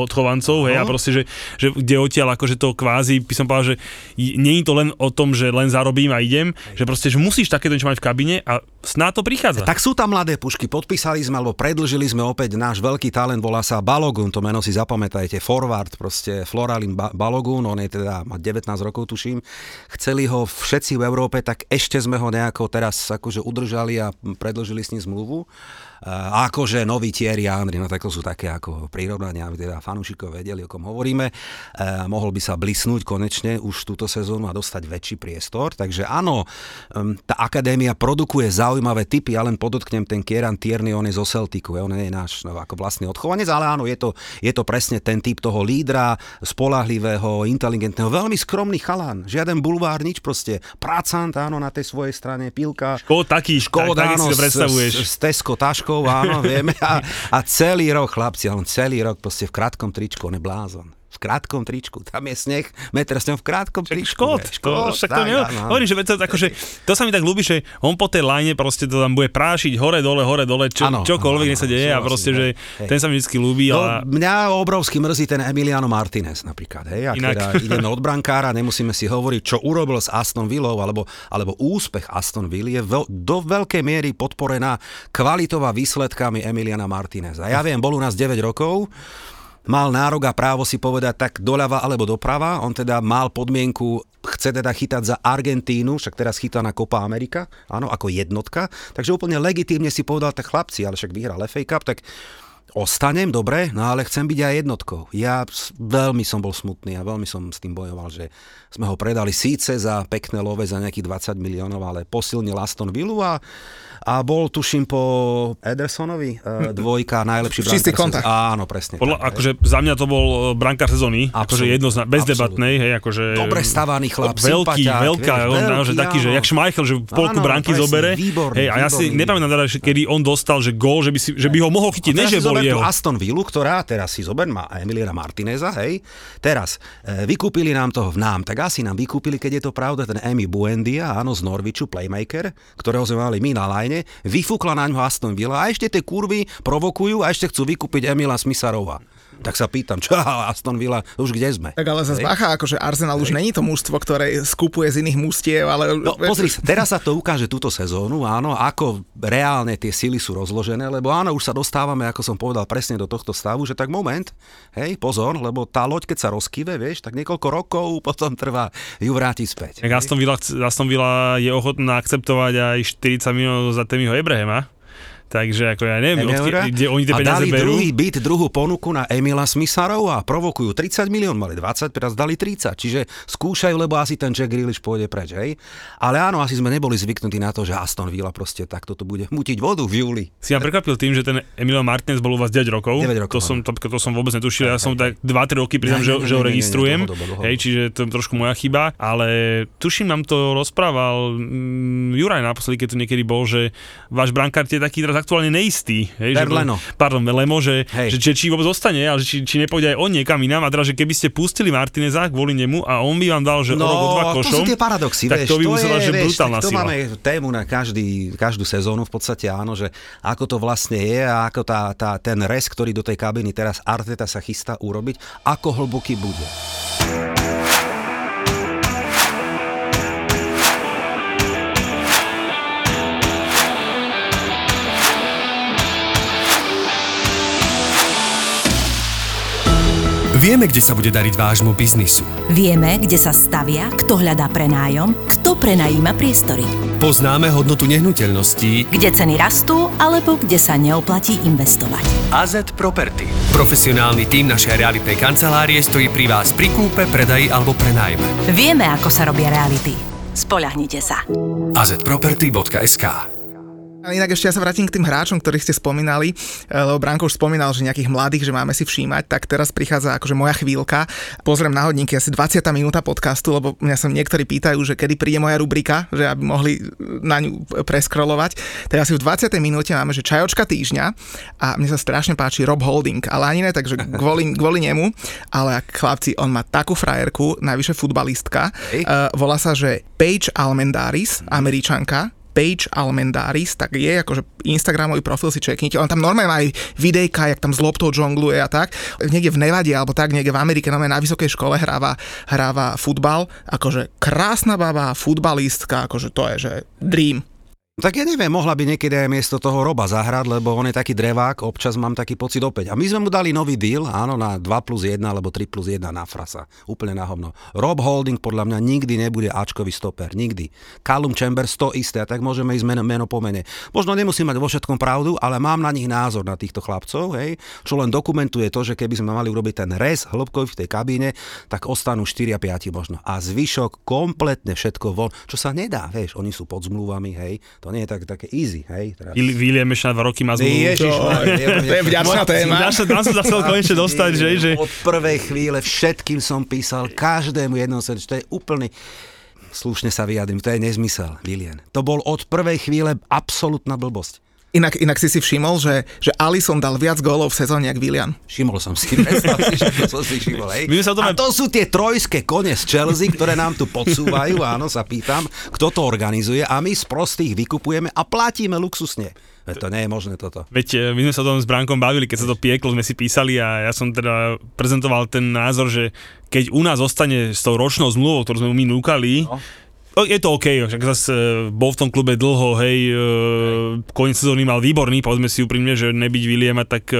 odchovancov, hej, a proste, že, že kde odtiaľ akože to kvázi, by som povedal, že nie je to len o tom, že len zarobím a idem, že proste, že musíš takéto niečo mať v kabine a snáď to prichádza. Tak sú tam mladé pušky, podpísali sme, alebo predlžili sme opäť náš veľký talent, volá sa Balogun, to meno si zapamätajte, forward, proste Floralin ba- Balogun, on je teda, má 19 rokov tuším, chceli ho všetci v Európe, tak ešte sme ho nejako teraz akože udržali a predlžili s ním zmluvu. Akože nový Thierry Henry, no tak to sú také ako prirovnania, aby teda fanúšikov vedeli, o kom hovoríme. E, mohol by sa blisnúť konečne už túto sezónu a dostať väčší priestor. Takže áno, tá akadémia produkuje zaujímavé typy, ja len podotknem ten Kieran Tierney, on je zo Celticu, on je náš no, ako vlastný odchovanec, ale áno, je to, je to presne ten typ toho lídra, spolahlivého, inteligentného, veľmi skromný chalán, žiaden bulvár, nič proste, pracant, áno, na tej svojej strane, pilka, Škód taký, Škoda, tak, tak si áno, to predstavuješ. S, s, s Tesco taškou, áno, vieme. A, a celý rok, chlapci, on celý rok proste v krátkom tričku, on je blázon. Krátkom tričku, tam je sneh, meter s v krátkom tričku. Škód, to, však to nie, hovorím, že, to, akože, to sa mi tak ľúbi, že on po tej line proste to tam bude prášiť hore, dole, hore, dole, čo, Áno, čokoľvek nech sa deje a proste, že hej, ten sa mi vždy ľúbi No, a mňa obrovsky mrzí ten Emiliano Martinez napríklad. Hej? Ak Inak. teda ideme od brankára, nemusíme si hovoriť, čo urobil s Aston Villou, alebo, alebo úspech Aston Villa je veľ, do veľkej miery podporená kvalitou a výsledkami Emiliana Martineza. Ja viem, bol u nás 9 rokov, mal nárok a právo si povedať tak doľava alebo doprava. On teda mal podmienku, chce teda chytať za Argentínu, však teraz chytá na Copa Amerika, áno, ako jednotka. Takže úplne legitímne si povedal, tak chlapci, ale však vyhral FA Cup, tak ostanem, dobre, no ale chcem byť aj jednotkou. Ja veľmi som bol smutný a veľmi som s tým bojoval, že sme ho predali síce za pekné love, za nejakých 20 miliónov, ale posilnil Aston Villa a, a bol, tuším, po Edersonovi e, dvojka, najlepší Čistý brankár kontakt. sezóny. Áno, presne. podľa, tak, hej. akože za mňa to bol e, brankár sezóny, akože jednozna, bezdebatnej, hej, akože... Dobre stavaný chlap, veľký, sympatiák, veľká, vieš, on veľký, naozaj taký, že jak Schmeichel, že v polku Áno, bránky presne, zobere. výborný, hej, a ja si nepamätám teda, že kedy on dostal, že gól, že by, si, že by ho mohol chytiť. Ne, že tú jeho. Aston Villa, ktorá, teraz si zober, má Emiliana Martineza, hej. Teraz, e, vykúpili nám toho v nám, tak asi nám vykúpili, keď je to pravda, ten Emi Buendia, áno, z Norviču, playmaker, ktorého sme mali my na line, vyfúkla na ňo Aston Villa a ešte tie kurvy provokujú a ešte chcú vykúpiť Emila Smisarova. Tak sa pýtam, čo <laughs> Aston Villa, už kde sme? Tak ale zase Hej. bacha, akože Arsenal už není to mužstvo, ktoré skupuje z iných mústiev, ale... No pozri, sa, teraz sa to ukáže túto sezónu, áno, ako reálne tie sily sú rozložené, lebo áno, už sa dostávame, ako som povedal, presne do tohto stavu, že tak moment, hej, pozor, lebo tá loď, keď sa rozkyve, vieš, tak niekoľko rokov potom trvá ju vrátiť späť. Tak Aston Villa, Aston Villa je ochotná akceptovať aj 40 miliónov za Temiho Ebrahema. Takže ako ja neviem, odkiaľ, kde oni tie a peniaze dali berú. druhý byt, druhú ponuku na Emila Smisarova a provokujú 30 milión, mali 20, teraz dali 30, čiže skúšajú, lebo asi ten Jack Grealish pôjde preč, hej. Ale áno, asi sme neboli zvyknutí na to, že Aston Villa proste takto tu bude mutiť vodu v júli. Si ma prekvapil tým, že ten Emilio Martinez bol u vás 9 rokov. 9 rokov, to, som, to, to som vôbec netušil. Ja som tak 2-3 roky priznám, že, že ho registrujem. Hej, čiže to je trošku moja chyba. Ale tuším, nám to rozprával mm, Juraj naposledy, keď tu niekedy bol, že váš brankár je taký teraz aktuálne neistý. Hej, že, Berleno. Pardon, Lemo, že, Hej. že, že, či vôbec zostane, ale či, či nepôjde aj on niekam inám. A teda, že keby ste pustili Martineza kvôli nemu a on by vám dal, že o rok, o dva No, to košom, sú tie paradoxy, tak vieš, to by musela, je, že vieš, brutálna to sila. máme tému na každý, každú sezónu v podstate, áno, že ako to vlastne je a ako tá, tá, ten res, ktorý do tej kabiny teraz Arteta sa chystá urobiť, ako hlboký bude. Vieme, kde sa bude dariť vášmu biznisu. Vieme, kde sa stavia, kto hľadá prenájom, kto prenajíma priestory. Poznáme hodnotu nehnuteľností Kde ceny rastú, alebo kde sa neoplatí investovať. AZ Property. Profesionálny tím našej realitnej kancelárie stojí pri vás pri kúpe, predaji alebo prenájme. Vieme, ako sa robia reality. Spoľahnite sa. azproperty.sk A inak ešte ja sa vrátim k tým hráčom, ktorých ste spomínali, eh, lebo Branko už spomínal, že nejakých mladých, že máme si všímať, tak teraz prichádza akože moja chvíľka. Pozriem na hodinky, asi 20. minúta podcastu, lebo mňa sa niektorí pýtajú, že kedy príde moja rubrika, že aby mohli na ňu preskrolovať. Tak asi v 20. minúte máme, že čajočka týždňa a mne sa strašne páči Rob Holding, ale ani ne, takže kvôli, <laughs> kvôli nemu, ale chlapci, on má takú frajerku, najvyššie futbalistka, Hej. uh, volá sa, že Paige Almendaris, američanka, Paige Almendaris, tak je akože Instagramový profil si čeknite. On tam normálne má aj videjka, jak tam z loptou žongluje a tak. Niekde v Nevade alebo tak, niekde v Amerike, normálne na vysokej škole hráva, hráva futbal. Akože krásna baba, futbalistka, akože to je, že dream. Tak ja neviem, mohla by niekedy aj miesto toho Roba zahrať, lebo on je taký drevák, občas mám taký pocit opäť. A my sme mu dali nový deal, áno, na 2 plus 1 alebo 3 plus 1 na frasa. Úplne na hovno. Rob Holding podľa mňa nikdy nebude Ačkový stoper. Nikdy. Callum Chambers to isté, a tak môžeme ísť meno, meno po mene. Možno nemusím mať vo všetkom pravdu, ale mám na nich názor na týchto chlapcov, hej, čo len dokumentuje to, že keby sme mali urobiť ten res hĺbkový v tej kabíne, tak ostanú 4 a 5 možno. A zvyšok kompletne všetko von, čo sa nedá, vieš, oni sú pod zmluvami, hej, to nie je tak, také easy, hej. Teraz. Will- William ešte na dva roky má zmluvu. Ježiš, To je vďačná téma. Dá sa, dá sa chcel konečne dostať, že, že Od prvej chvíle všetkým som písal, každému jednom sa, to je úplný, slušne sa vyjadrím, to je nezmysel, William. To bol od prvej chvíle absolútna blbosť. Inak, inak si si všimol, že, že Alison dal viac gólov v sezóne, jak William. Všimol som si, <laughs> predstav si, že to som si všimol, hej. My sa o tom A to sú tie trojské kone z Chelsea, ktoré nám tu podsúvajú, <laughs> áno, sa pýtam, kto to organizuje a my z prostých vykupujeme a platíme luxusne. Veď To nie je možné toto. Veď e, my sme sa o tom s Brankom bavili, keď sa to pieklo, sme si písali a ja som teda prezentoval ten názor, že keď u nás zostane s tou ročnou zmluvou, ktorú sme mu my núkali, no. Je to OK, však zase bol v tom klube dlho, hej, e, koniec sezóny mal výborný, povedzme si úprimne, že nebyť Williama, tak e,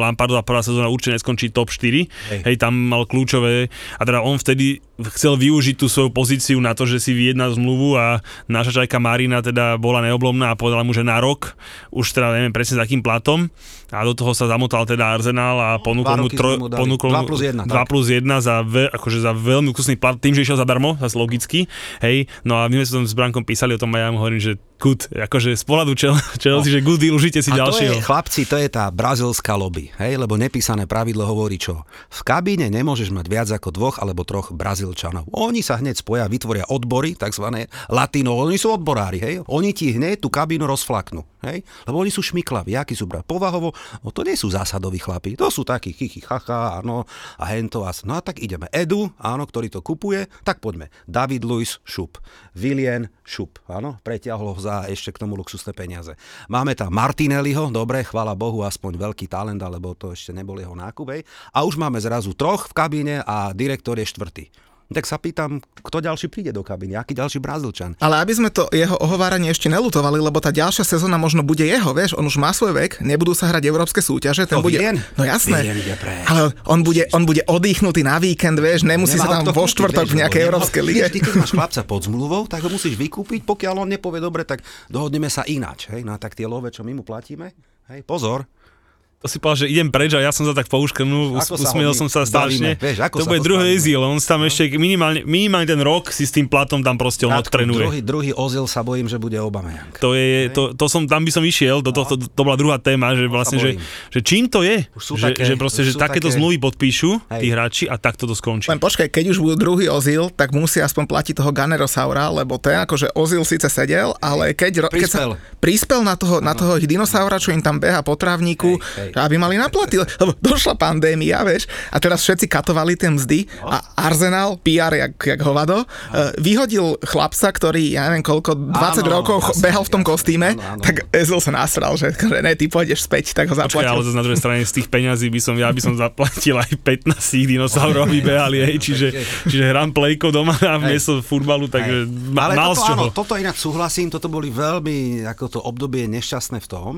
Lampardová prvá sezóna určite neskončí top 4, hej. hej, tam mal kľúčové, a teda on vtedy chcel využiť tú svoju pozíciu na to, že si vyjedná zmluvu a naša čajka Marina teda bola neoblomná a povedala mu, že na rok, už teda neviem presne s akým platom, a do toho sa zamotal teda Arsenal a ponúkol mu, tro, ponúkol Dva mu plus jedna, 2 tak. plus 1 za, ve, akože za veľmi kusný plat, tým, že išiel zadarmo, zase logicky, hej, no a my sme sa tam s Brankom písali o tom a ja mu hovorím, že Good, akože z pohľadu Chelsea, že good deal, užite si A to ďalšieho. je, chlapci, to je tá brazilská lobby, hej, lebo nepísané pravidlo hovorí čo. V kabíne nemôžeš mať viac ako dvoch alebo troch brazilčanov. Oni sa hneď spoja, vytvoria odbory, tzv. latino, oni sú odborári, hej. Oni ti hneď tú kabínu rozflaknú, hej, lebo oni sú šmiklaví, akí sú brat. Povahovo, no to nie sú zásadoví chlapi, to sú takí kichy, chacha, áno, a hento a no a tak ideme. Edu, áno, ktorý to kupuje, tak poďme. David Luiz, šup. William, šup, áno, preťahlo za ešte k tomu luxusné peniaze. Máme tam Martinelliho, dobre, chvála Bohu, aspoň veľký talent, alebo to ešte nebol jeho nákup, hej. A už máme zrazu troch v kabíne a direktor je štvrtý. Tak sa pýtam, kto ďalší príde do kabíny, aký ďalší Brazílčan. Ale aby sme to jeho ohováranie ešte nelutovali, lebo tá ďalšia sezóna možno bude jeho, vieš, on už má svoj vek, nebudú sa hrať európske súťaže, ten To bude... Vilien? No jasné. Ale on bude, on bude oddychnutý na víkend, vieš, nemusí Nemá sa tam vo štvrtok v nejakej európskej lige. Ty keď máš chlapca pod zmluvou, tak ho musíš vykúpiť, pokiaľ on nepovie dobre, tak dohodneme sa ináč. Hej? No tak tie love, čo my mu platíme, hej, pozor, To si povedal, že idem preč a ja som sa tak pouškrnul, us, usmiel som sa strašne. Vieš, to sa bude druhý easy, on tam ešte minimálne, minimálne ten rok si s tým platom tam proste on Krátko, odtrenuje. druhý, druhý ozil sa bojím, že bude Obameyang. To je, to, to som, tam by som išiel, to, to, to, to bola druhá téma, že vlastne, že, že čím to je, že, také- že proste, že takéto také- zmluvy podpíšu tí hráči a takto to skončí. Len počkaj, keď už budú druhý Ozil, tak musí aspoň platiť toho Ganerosaura, lebo ten akože Ozil síce sedel, ale keď, keď sa Prispel. na toho, na toho dinosaura, čo im tam beha po trávniku, Hej, hej. Aby mali naplatiť, lebo <laughs> došla pandémia, vieš, a teraz všetci katovali tie mzdy a Arsenal, PR jak, jak hovado, eh, vyhodil chlapca, ktorý, ja neviem koľko, 20 Áno, rokov jasne, behal v tom kostýme, áno, áno. tak Ozil sa nasral, že, <laughs> že ne, ty pôjdeš späť, tak ho Počkaj, zaplatil. ale zase na druhej strane z tých peňazí by som, ja by som zaplatil aj 15 dinosaurov, aby behali, hej, <laughs> čiže, čiže hrám plejko doma a miesto futbalu, takže ma, Ale mal toto, z čoho. áno, toto inak súhlasím, toto boli veľmi, ako to obdobie nešťastné v tom,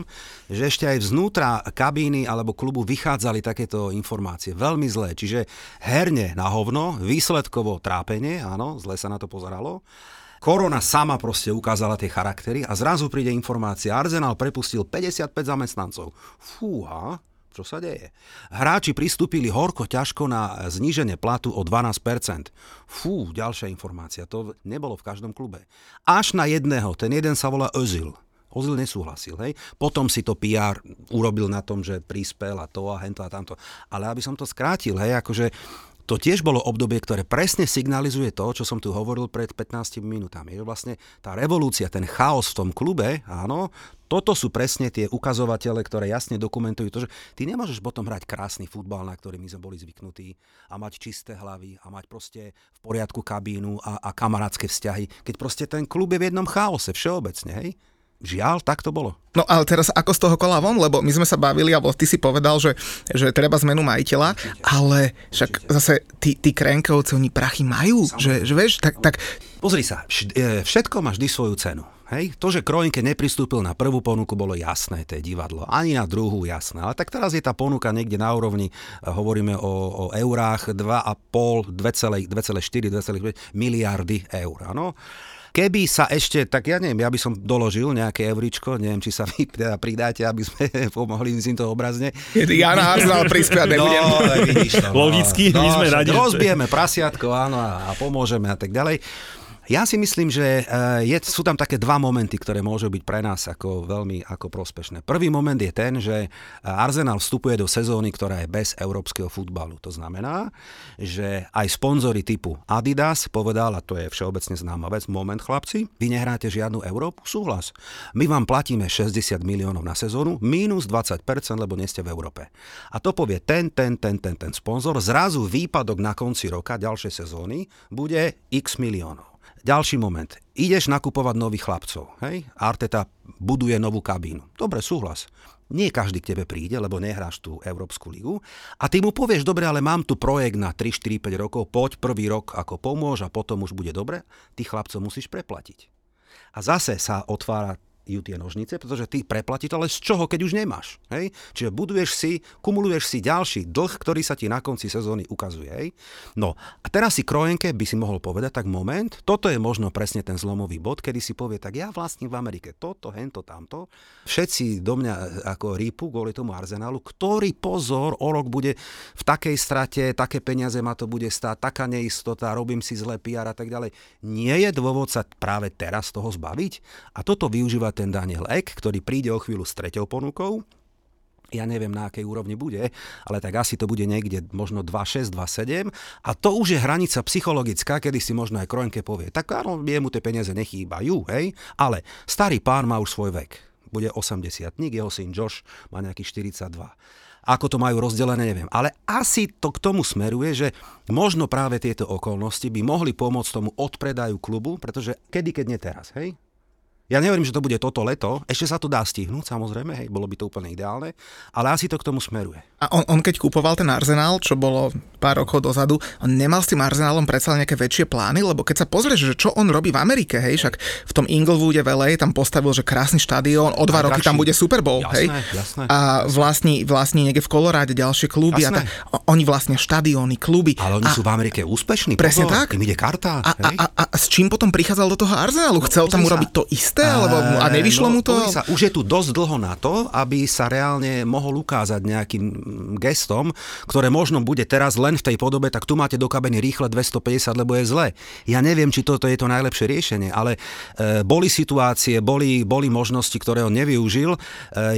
že ešte aj vznútra kabíny alebo klubu vychádzali takéto informácie. Veľmi zlé. Čiže herne na hovno, výsledkovo trápenie, áno, zle sa na to pozeralo. Korona sama proste ukázala tie charaktery a zrazu príde informácia. Arsenal prepustil 55 zamestnancov. Fúha, čo sa deje? Hráči pristúpili horko ťažko na zníženie platu o 12%. Fú, ďalšia informácia, to nebolo v každom klube. Až na jedného, ten jeden sa volá Özil. Ozil nesúhlasil, hej. Potom si to PR urobil na tom, že prispel a to a hento a tamto. Ale aby som to skrátil, hej, akože to tiež bolo obdobie, ktoré presne signalizuje to, čo som tu hovoril pred 15 minútami. Že vlastne tá revolúcia, ten chaos v tom klube, áno, toto sú presne tie ukazovatele, ktoré jasne dokumentujú to, že ty nemôžeš potom hrať krásny futbal, na ktorý my sme boli zvyknutí a mať čisté hlavy a mať proste v poriadku kabínu a, a kamarátske vzťahy, keď proste ten klub je v jednom chaose všeobecne, hej? Žiaľ, tak to bolo. No ale teraz ako z toho kola von, lebo my sme sa bavili, alebo ty si povedal, že, že treba zmenu majiteľa, ale však zase tí, tí krenkovci, oni prachy majú, že, že vieš, tak, tak Pozri sa, e, všetko má vždy svoju cenu. Hej? To, že Kroinke nepristúpil na prvú ponuku, bolo jasné, to je divadlo. Ani na druhú jasné. Ale tak teraz je tá ponuka niekde na úrovni, e, hovoríme o, o eurách, 2,5, 2,4, 2,5 miliardy eur. Áno? Keby sa ešte, tak ja neviem, ja by som doložil nejaké euričko, neviem, či sa vy teda pridáte, aby sme <laughs> pomohli, myslím to obrazne. ja na Arsenal prispiať nebudem. No, vidíš to, no. Logicky, my sme radi, Rozbijeme prasiatko, áno, a pomôžeme a tak ďalej. Ja si myslím, že eh, je, sú tam také dva momenty, ktoré môžu byť pre nás ako veľmi ako prospešné. Prvý moment je ten, že eh, Arsenal vstupuje do sezóny, ktorá je bez európskeho futbalu. To znamená, že aj sponzory typu Adidas povedal, a to je všeobecne známa vec, moment chlapci, vy nehráte žiadnu Európu, súhlas. My vám platíme 60 miliónov na sezónu, minus 20%, lebo nie ste v Európe. A to povie ten, ten, ten, ten, ten sponzor. Zrazu výpadok na konci roka ďalšej sezóny bude x miliónov. Ďalší moment. Ideš nakupovať nových chlapcov. Hej? Arteta buduje novú kabínu. Dobre, súhlas. Nie každý k tebe príde, lebo nehráš tú Európsku ligu. A ty mu povieš, dobre, ale mám tu projekt na 3, 4, 5 rokov, poď prvý rok ako pomôž a potom už bude dobre. Ty chlapcov musíš preplatiť. A zase sa otvára ju tie nožnice, pretože ty preplatíš, ale z čoho, keď už nemáš. Hej? Čiže buduješ si, kumuluješ si ďalší dlh, ktorý sa ti na konci sezóny ukazuje. Hej? No a teraz si Krojenke by si mohol povedať, tak moment, toto je možno presne ten zlomový bod, kedy si povie, tak ja vlastním v Amerike toto, hento, tamto. Všetci do mňa ako rýpu kvôli tomu Arsenalu, ktorý pozor, o rok bude v takej strate, také peniaze ma to bude stáť, taká neistota, robím si zlé PR a tak ďalej. Nie je dôvod sa práve teraz toho zbaviť? A toto využíva ten Daniel Ek, ktorý príde o chvíľu s treťou ponukou, ja neviem na akej úrovni bude, ale tak asi to bude niekde možno 2,6, 2,7 a to už je hranica psychologická, kedy si možno aj Kroenke povie, tak áno, jemu tie peniaze nechýbajú, hej, ale starý pán má už svoj vek, bude 80 jeho syn Josh má nejakých 42. Ako to majú rozdelené, neviem. Ale asi to k tomu smeruje, že možno práve tieto okolnosti by mohli pomôcť tomu odpredaju klubu, pretože kedy, keď nie teraz, hej? Ja neverím, že to bude toto leto, ešte sa to dá stihnúť, samozrejme, hej, bolo by to úplne ideálne, ale asi to k tomu smeruje. A on, on keď kúpoval ten Arsenal, čo bolo pár rokov dozadu, on nemal s tým Arsenalom predsa nejaké väčšie plány, lebo keď sa pozrieš, že čo on robí v Amerike, hej, však v tom Inglewoode v LA tam postavil, že krásny štadión, o dva roky tam bude Super Bowl, jasné, hej. Jasné, a vlastní, vlastní niekde v Koloráde ďalšie kluby Jasné. a tak, oni vlastne štadióny, kluby. Ale oni a, sú v Amerike úspešní. Presne pozor, tak. Im ide karta. a, a, a, a, s čím potom prichádzal do toho Arsenalu? Chcel tam sa. urobiť to isté? Alebo, a nevyšlo no, mu to? Sa, už je tu dosť dlho na to, aby sa reálne mohol ukázať nejakým gestom, ktoré možno bude teraz len v tej podobe, tak tu máte do kabiny rýchle 250, lebo je zle. Ja neviem, či toto je to najlepšie riešenie, ale e, boli situácie, boli, boli možnosti, ktoré on nevyužil. E,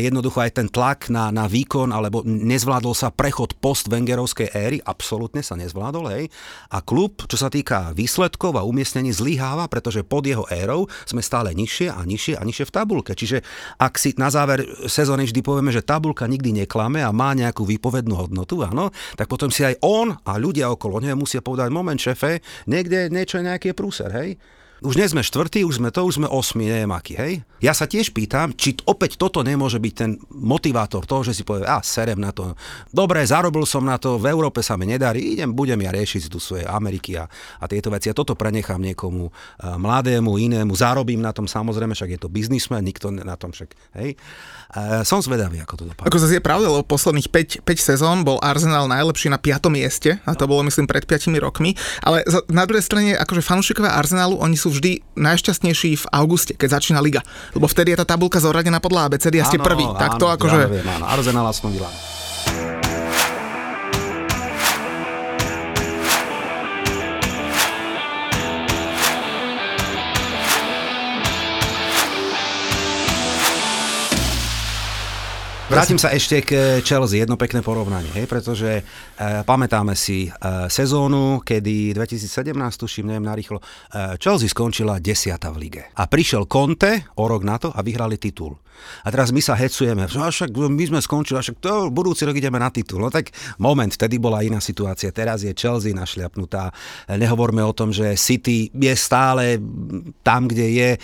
jednoducho aj ten tlak na, na výkon, alebo nezvládol sa prechod post-Wengerovskej éry, absolútne sa nezvládol, hej. A klub, čo sa týka výsledkov a umiestnení, zlyháva, pretože pod jeho érou sme stále nižšie a nižšie a nižšie v tabulke. Čiže ak si na záver sezóny vždy povieme, že tabulka nikdy neklame a má nejakú výpovednú hodnotu, áno, tak potom si aj on a ľudia okolo neho musia povedať, moment šefe, niekde niečo je nejaký prúser, hej? Už nie sme štvrtí, už sme to, už sme osmi, neviem aký, hej? Ja sa tiež pýtam, či opäť toto nemôže byť ten motivátor toho, že si povie, a serem na to. Dobre, zarobil som na to, v Európe sa mi nedarí, idem, budem ja riešiť tu svoje Ameriky a, a tieto veci. A toto prenechám niekomu a, mladému, inému, zarobím na tom samozrejme, však je to biznismen, nikto na tom však, hej? A, som zvedavý, ako to dopadne. Ako zase je pravda, lebo posledných 5, 5 sezón bol Arsenal najlepší na 5. mieste a to bolo myslím pred 5 rokmi, ale za- na druhej strane akože fanúšikovia Arsenalu, oni sú vždy najšťastnejší v auguste, keď začína liga, lebo vtedy je tá tabulka zoradená podľa ABCD a ste prvý, tak to akože... Ja viem, áno, Arsenal Aston Vrátim sa ešte k Chelsea, jedno pekné porovnanie, hej, pretože pamätáme si e, sezónu, kedy 2017, tuším, neviem narýchlo, e, Chelsea skončila desiata v lige. A prišiel Conte o rok na to a vyhrali titul. A teraz my sa hecujeme, že však my sme skončili, však to budúci rok ideme na titul. No tak moment, vtedy bola iná situácia, teraz je Chelsea našliapnutá. E, Nehovorme o tom, že City je stále tam, kde je. E,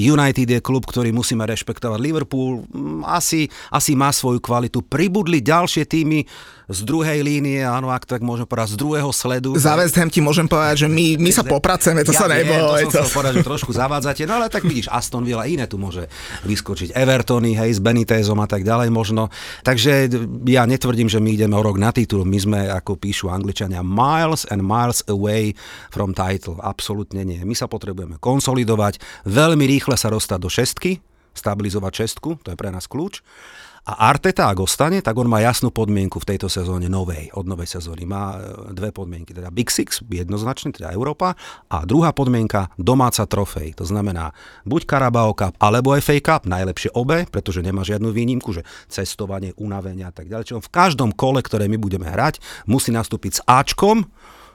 United je klub, ktorý musíme rešpektovať. Liverpool mm, asi, asi má svoju kvalitu. Pribudli ďalšie týmy z druhej línie, áno, ak tak môžem povedať, z druhého sledu. Za West Ham ti môžem povedať, že my, my sa popracujeme, to ja sa viem, neboj. To som povedať, že trošku zavádzate, no ale tak vidíš, Aston Villa iné tu môže vyskočiť. Evertony, hej, s Benitezom a tak ďalej možno. Takže ja netvrdím, že my ideme o rok na titul. My sme, ako píšu angličania, miles and miles away from title. Absolútne nie. My sa potrebujeme konsolidovať, veľmi rýchle sa dostať do šestky, stabilizovať šestku, to je pre nás kľúč. A Arteta, ak ostane, tak on má jasnú podmienku v tejto sezóne novej, od novej sezóny. Má e, dve podmienky, teda Big Six, jednoznačne, teda Európa, a druhá podmienka, domáca trofej. To znamená, buď Carabao Cup, alebo FA Cup, najlepšie obe, pretože nemá žiadnu výnimku, že cestovanie, unavenie a tak ďalej. Čiže v každom kole, ktoré my budeme hrať, musí nastúpiť s Ačkom,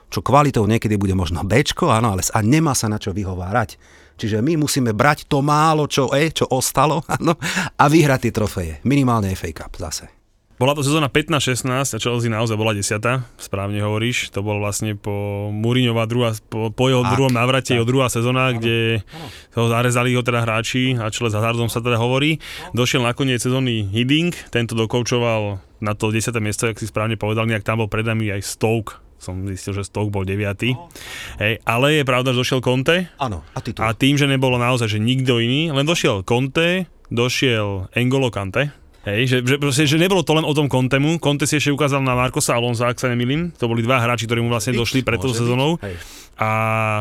čo kvalitou niekedy bude možno Bčko, áno, ale A nemá sa na čo vyhovárať. Čiže my musíme brať to málo, čo je, čo ostalo, <laughs> áno, a vyhrať tie trofeje. Minimálne FA Cup zase. Bola to sezóna 15-16 a Chelsea naozaj bola desiata, správne hovoríš. To bol vlastne po Mourinhova druhá, po, po jeho Tak, druhom návrate, tak. jeho druhá sezóna, kde ho zarezali ho teda hráči a čele s Hazardom sa teda hovorí. Došiel nakoniec sezóny Hiddink, tento dokoučoval na to 10. miesto, jak si správne povedal, nejak tam bol pred nami aj Stoke som zistil, že Stoke bol 9. Hej, ale je pravda, že došiel Conte Áno, a titul. a tým, že nebolo naozaj, že nikto iný, len došiel Conte, došiel Engolo Kante, Hej, že, že, proste, že nebolo to len o tom Contemu. Conte si ešte ukázal na Markosa Alonso, ak sa nemýlim. To boli dva hráči, ktorí mu vlastne došli pred tou byť. sezónou. Hej. A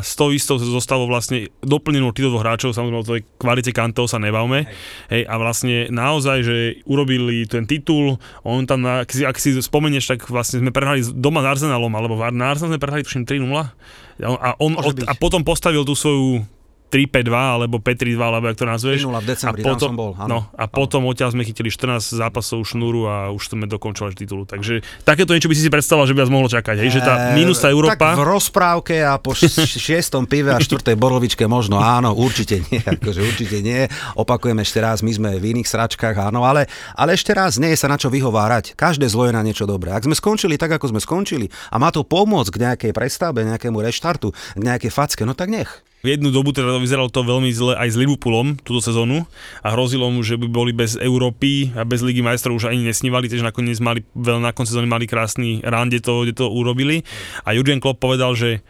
s tou istou zostavou vlastne doplnil týchto dvoch hráčov, samozrejme o tej kvalite kantov sa nebavme. Hej. a vlastne naozaj, že urobili ten titul, on tam, ak, si, ak si spomenieš, tak vlastne sme prehrali doma s Arsenalom, alebo na Arsenal sme prehrali tuším 3-0 a, on, od, byť. a potom postavil tú svoju 3-5-2 alebo 5-3-2, alebo jak to nazveš. 3-0 v decembri, a tam potom, som bol, áno. No, a potom odtiaľ sme chytili 14 zápasov šnúru a už sme dokončovali titulu. Takže takéto niečo by si si predstavoval, že by vás mohlo čakať. Hej? Že tá Eh, minus tá Tak v Európa... rozprávke a po š- šiestom pive a štvrtej borovičke možno áno, určite nie, <laughs> akože určite nie. Opakujem ešte raz, my sme v iných sračkách, áno, ale, ale ešte raz, nie je sa na čo vyhovárať. Každé zlo je na niečo dobré. Ak sme skončili tak, ako sme skončili a má to pomôcť k nejakej prestavbe, nejakému reštartu, k nejakej facke, no tak nech. V jednu dobu teda vyzeralo to veľmi zle aj s Liverpoolom túto sezónu a hrozilo mu, že by boli bez Európy a bez Ligy majstrov už ani nesnívali, takže nakoniec mali, veľ na konci sezóny mali krásny rán, kde to, kde to urobili. A Jurgen Klopp povedal, že,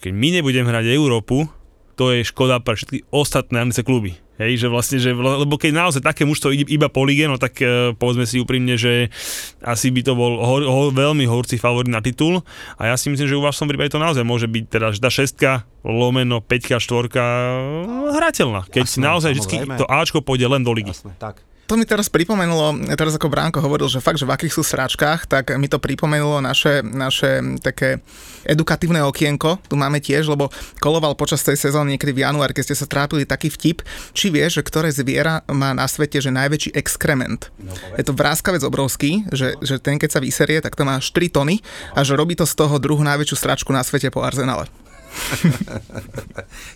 keď my nebudeme hrať Európu, to je škoda pre všetky ostatné anglické kluby. Hej, že vlastne, že, lebo keď naozaj také mužstvo ide iba po lige, no tak e, povedzme si úprimne, že asi by to bol ho, ho, veľmi horší favorit na titul a ja si myslím, že u vás v tom prípade to naozaj môže byť teda, že tá šestka, lomeno, peťka, štvorka no, hrateľná. Keď Jasné, naozaj vždy to Ačko pôjde len do ligy. Jasné, tak. To mi teraz pripomenulo, teraz ako Bránko hovoril, že fakt, že v akých sú sračkách, tak mi to pripomenulo naše, naše také edukatívne okienko, tu máme tiež, lebo koloval počas tej sezóny niekedy v januári, keď ste sa trápili taký vtip, či vieš, že ktoré zviera má na svete, že najväčší exkrement. Je to vráskavec obrovský, že, že ten keď sa vyserie, tak to má 4 tony a že robí to z toho druhú najväčšiu sračku na svete po Arsenale.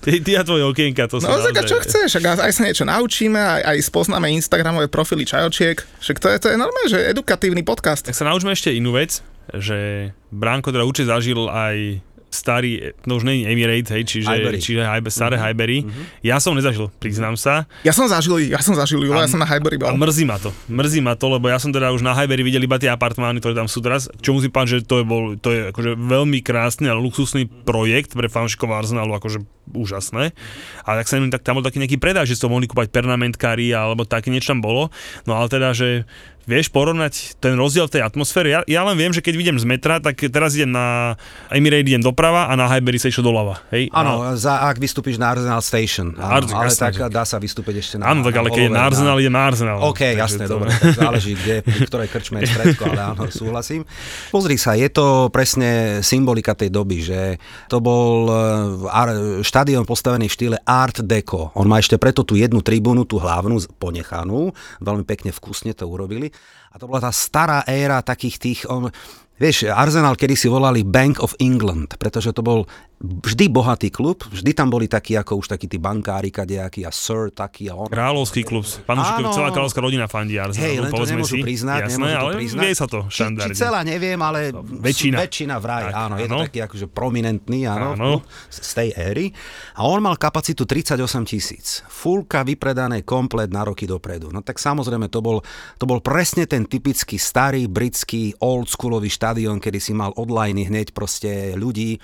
Ty, ty a tvoje okienka, to sú No naozaj- čo chceš, aj sa niečo naučíme, aj, aj spoznáme Instagramové profily čajočiek, však to je, to je normálne, že edukatívny podcast. Tak sa naučme ešte inú vec, že Bránko teda určite zažil aj starý, no už je Emirates, hej, čiže, Highbury. čiže Highbury, staré Highbury. Ja som nezažil, priznám sa. Ja som zažil, ja som zažil Julo, ja som na Highbury A bol. mrzí ma to. Mrzí ma to, lebo ja som teda už na Highbury videl iba tie apartmány, ktoré tam sú teraz. Čo musím povedať, že to je, bol, to je akože veľmi krásny a luxusný projekt pre fanšikov Arsenalu, akože úžasné. A tak sa neviem, tak tam bol taký nejaký predaj, že to mohli kúpať pernamentkári alebo také niečo tam bolo. No ale teda, že vieš porovnať ten rozdiel v tej atmosfére. Ja, ja len viem, že keď idem z metra, tak teraz idem na Emirate idem doprava a na Highbury sa išlo doľava. Hej? Áno, A, za, ak vystúpiš na Arsenal Station. Áno, Áno, ale jasné, tak že- dá sa vystúpiť ešte na áno, tak ale keď je na Arsenal, idem na Arsenal. OK, Takže jasné, to- dobre, tak záleží, kde, pri ktorej krčme je stredko, ale áno, súhlasím. Pozri sa, je to presne symbolika tej doby, že to bol eh, štadión postavený v štýle Art Deco. On má ešte preto tú jednu tribúnu, tú hlavnú, ponechanú, veľmi pekne vkusne to urobili. A to bola tá stará éra takých tých, on, Vieš, Arsenal kedy si volali Bank of England, pretože to bol vždy bohatý klub, vždy tam boli takí ako už takí tí bankári kadejakí a Sir taký a on. Kráľovský klub. Fanúšikov, celá kráľovská rodina fandí Arsenalu, Hej, len to nemôžu si. priznať, Jasné, nemôžu to ale priznať. vie sa to Či, či štandardne. celá neviem, ale Väčšina. väčšina vraj, Tak, áno, je to áno. taký akože prominentný, áno, Áno. z tej éry. A on mal kapacitu 38 tisíc. Fulka vypredané komplet na roky dopredu. No tak samozrejme, to bol, to bol presne ten typický starý britský oldschoolový štadión, kedy si mal odlajny hneď proste ľudí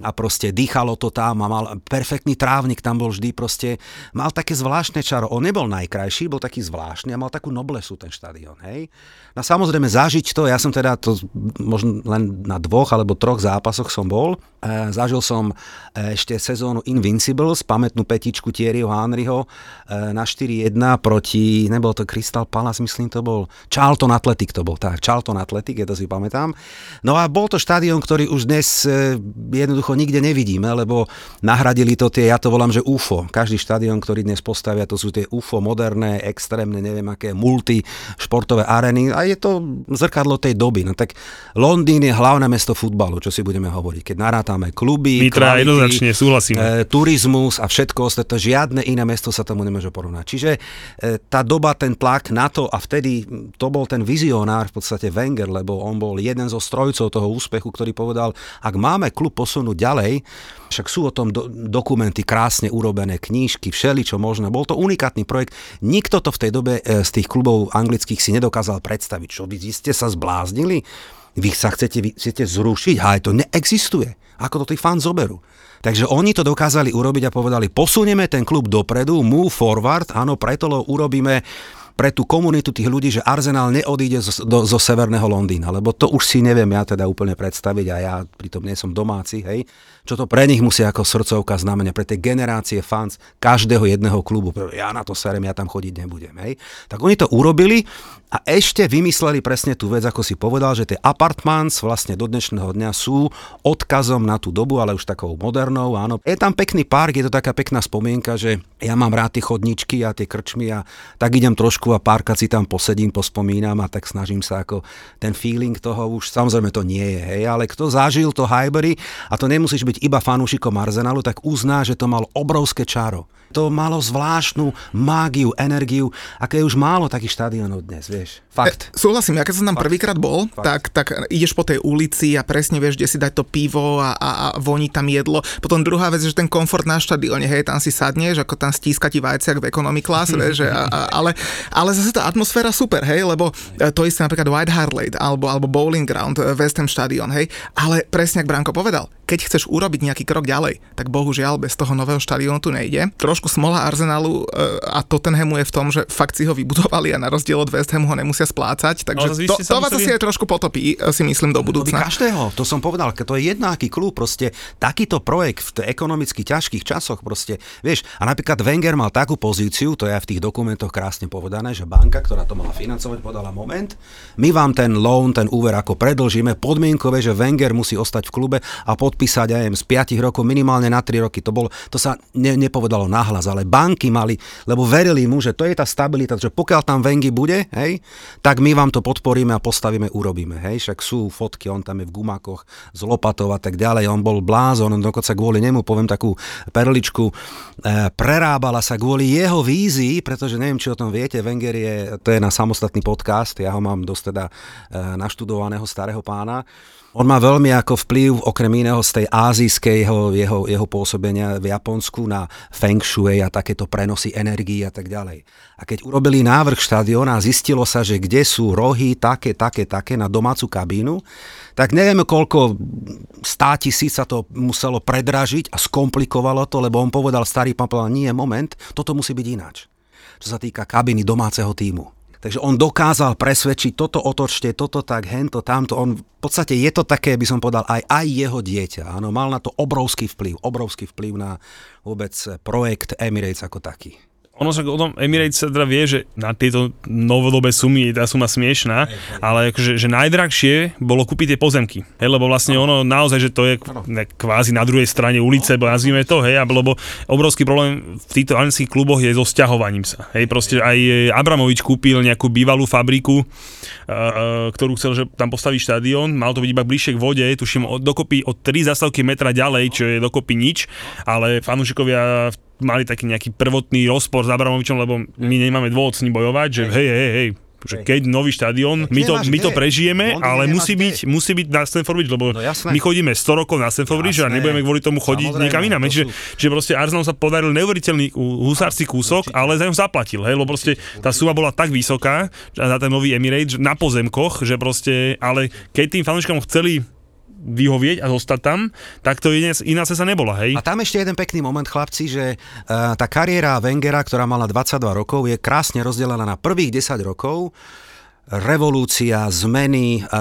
a proste dýchalo to tam a mal perfektný trávnik, tam bol vždy proste, mal také zvláštne čaro. On nebol najkrajší, bol taký zvláštny a mal takú noblesu ten štadión, hej. No samozrejme zažiť to, ja som teda to možno len na dvoch alebo troch zápasoch som bol. E, zažil som e, ešte sezónu Invincibles, pamätnú petičku Thierryho Henryho e, na 4-1 proti, nebol to Crystal Palace, myslím to bol, Charlton Athletic to bol, tak, Charlton Athletic, ja to si pamätám. No a bol to štadión, ktorý už dnes e, jednoducho nikde nevidíme, lebo nahradili to tie, ja to volám, že UFO. Každý štadión, ktorý dnes postavia, to sú tie UFO moderné, extrémne, neviem aké, multi športové areny a je to zrkadlo tej doby. No tak Londýn je hlavné mesto futbalu, čo si budeme hovoriť. Keď narátame kluby, Nitra, kvality, jednoznačne, e, turizmus a všetko ostatné, žiadne iné mesto sa tomu nemôže porovnať. Čiže e, tá doba, ten tlak na to a vtedy to bol ten vizionár v podstate Wenger, lebo on bol jeden zo strojcov toho úspechu, ktorý povedal, ak máme klub posunúť ďalej. Však sú o tom do, dokumenty krásne urobené, knížky, všeli, čo možno. Bol to unikátny projekt. Nikto to v tej dobe e, z tých klubov anglických si nedokázal predstaviť. Čo vy ste sa zbláznili? Vy sa chcete, vy chcete zrušiť? Ale to neexistuje. Ako to tí fans zoberú? Takže oni to dokázali urobiť a povedali, posunieme ten klub dopredu, move forward, áno, preto lo urobíme pre tú komunitu tých ľudí, že Arsenal neodíde zo, do, zo severného Londýna, lebo to už si neviem ja teda úplne predstaviť a ja pritom nie som domáci, hej, čo to pre nich musí ako srdcovka znamenia, pre tie generácie fans každého jedného klubu. Ja na to serem, ja tam chodiť nebudem. Hej. Tak oni to urobili a ešte vymysleli presne tú vec, ako si povedal, že tie apartments vlastne do dnešného dňa sú odkazom na tú dobu, ale už takou modernou. Áno. Je tam pekný park, je to taká pekná spomienka, že ja mám rád tie chodničky a tie krčmy a tak idem trošku a párka si tam posedím, pospomínam a tak snažím sa ako ten feeling toho už, samozrejme to nie je, hej, ale kto zažil to Highbury a to nemusíš byť iba fanúšikom Arsenalu, tak uzná, že to malo obrovské čaro. To malo zvláštnu mágiu, energiu, aké je už málo takých štadionov dnes, vieš. Fakt. E, súhlasím, ja keď som tam prvýkrát bol, tak, tak ideš po tej ulici a presne vieš, kde si dať to pivo a, a, a voní tam jedlo. Potom druhá vec, že ten komfort na štadióne, hej, tam si sadneš, ako tam stíska ti vajciak v economy class, vieš, a, a, ale, ale zase tá atmosféra super, hej, lebo e, to isté napríklad White Hart Lane alebo, alebo Bowling Ground, e, West Ham Stadion, hej, ale presne, ak Branko povedal, keď chceš urobiť nejaký krok ďalej, tak bohužiaľ bez toho nového štadiónu tu nejde. Trošku smola Arsenalu a Tottenhamu je v tom, že fakt si ho vybudovali a na rozdiel od West Hamu ho nemusia splácať, takže no, to, to vás asi aj trošku potopí, si myslím, do budúcna. každého, to som povedal, to je jednáky klub, proste takýto projekt v ekonomicky ťažkých časoch, proste, vieš, a napríklad Wenger mal takú pozíciu, to je aj v tých dokumentoch krásne povedané, že banka, ktorá to mala financovať, podala moment, my vám ten loan, ten úver ako predlžíme, podmienkové, že Wenger musí ostať v klube a podpísať aj z 5 rokov minimálne na 3 roky. To, bol, to sa ne, nepovedalo nahlas, ale banky mali, lebo verili mu, že to je tá stabilita, že pokiaľ tam Vengy bude, hej, tak my vám to podporíme a postavíme, urobíme. Hej, však sú fotky, on tam je v gumakoch z lopatov a tak ďalej, on bol blázon, dokonca kvôli nemu, poviem takú perličku, e, prerábala sa kvôli jeho vízii, pretože neviem, či o tom viete, Wenger je, to je na samostatný podcast, ja ho mám dosť teda e, naštudovaného starého pána, on má veľmi ako vplyv, okrem iného z tej azijskej jeho, jeho, pôsobenia v Japonsku na feng shui a takéto prenosy energii a tak ďalej. A keď urobili návrh štadiona a zistilo sa, že kde sú rohy také, také, také na domácu kabínu, tak nevieme, koľko stá tisíc sa to muselo predražiť a skomplikovalo to, lebo on povedal, starý pán povedal, nie, moment, toto musí byť ináč. Čo sa týka kabiny domáceho týmu. Takže on dokázal presvedčiť toto otočte, toto tak, hento, tamto. On v podstate je to také, by som povedal, aj, aj jeho dieťa. Áno, mal na to obrovský vplyv, obrovský vplyv na vôbec projekt Emirates ako taký ono sa o tom Emirates sa teda vie, že na tieto novodobé sumy je tá suma smiešná, ale akože, že najdrahšie bolo kúpiť tie pozemky. Hej, lebo vlastne ono naozaj, že to je kvázi na druhej strane ulice, bo nazvime to, hej, lebo obrovský problém v týchto anglických kluboch je so sťahovaním sa. Hej, proste aj Abramovič kúpil nejakú bývalú fabriku, ktorú chcel, že tam postaví štadión, mal to byť iba bližšie k vode, tuším dokopy od 3 zastavky metra ďalej, čo je dokopy nič, ale fanúšikovia mali taký nejaký prvotný rozpor s Abramovičom, lebo my nemáme dôvod s ním bojovať, že hej, hej, hej, že keď nový štadión, my to, my to prežijeme, ale musí byť, musí byť na Stanford Bridge, lebo no, my chodíme 100 rokov na Stanford Bridge a nebudeme kvôli tomu chodiť Samozrejme, niekam inám. Čiže, že proste Arsenal sa podaril neuveriteľný husársky kúsok, Určite. ale za ňom zaplatil, hej, lebo proste tá suma bola tak vysoká za ten nový Emirates na pozemkoch, že proste, ale keď tým fanúšikom chceli vyhovieť a zostať tam, tak to iná, iná sa nebola, hej. A tam ešte jeden pekný moment, chlapci, že uh, tá kariéra Wengera, ktorá mala 22 rokov, je krásne rozdelená na prvých 10 rokov, revolúcia, zmeny, e,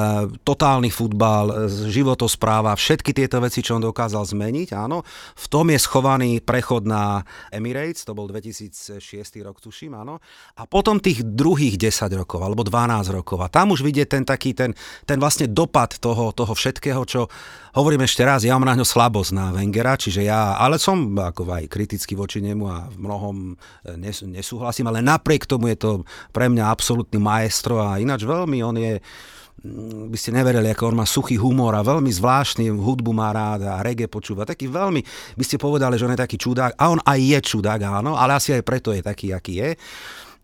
totálny futbal, e, životospráva, všetky tieto veci, čo on dokázal zmeniť, áno. V tom je schovaný prechod na Emirates, to bol 2006 rok, tuším, áno. A potom tých druhých 10 rokov, alebo 12 rokov. A tam už vidieť ten taký, ten, ten vlastne dopad toho, toho všetkého, čo hovorím ešte raz, ja mám na ňo slabosť na Wengera, čiže ja, ale som ako aj kritický voči nemu a v mnohom e, nesúhlasím, ale napriek tomu je to pre mňa absolútny maestro a ináč veľmi, on je mm, by ste neverili, ako on má suchý humor a veľmi zvláštny, hudbu má rád a reggae počúva. Taký veľmi, by ste povedali, že on je taký čudák a on aj je čudák, áno, ale asi aj preto je taký, aký je.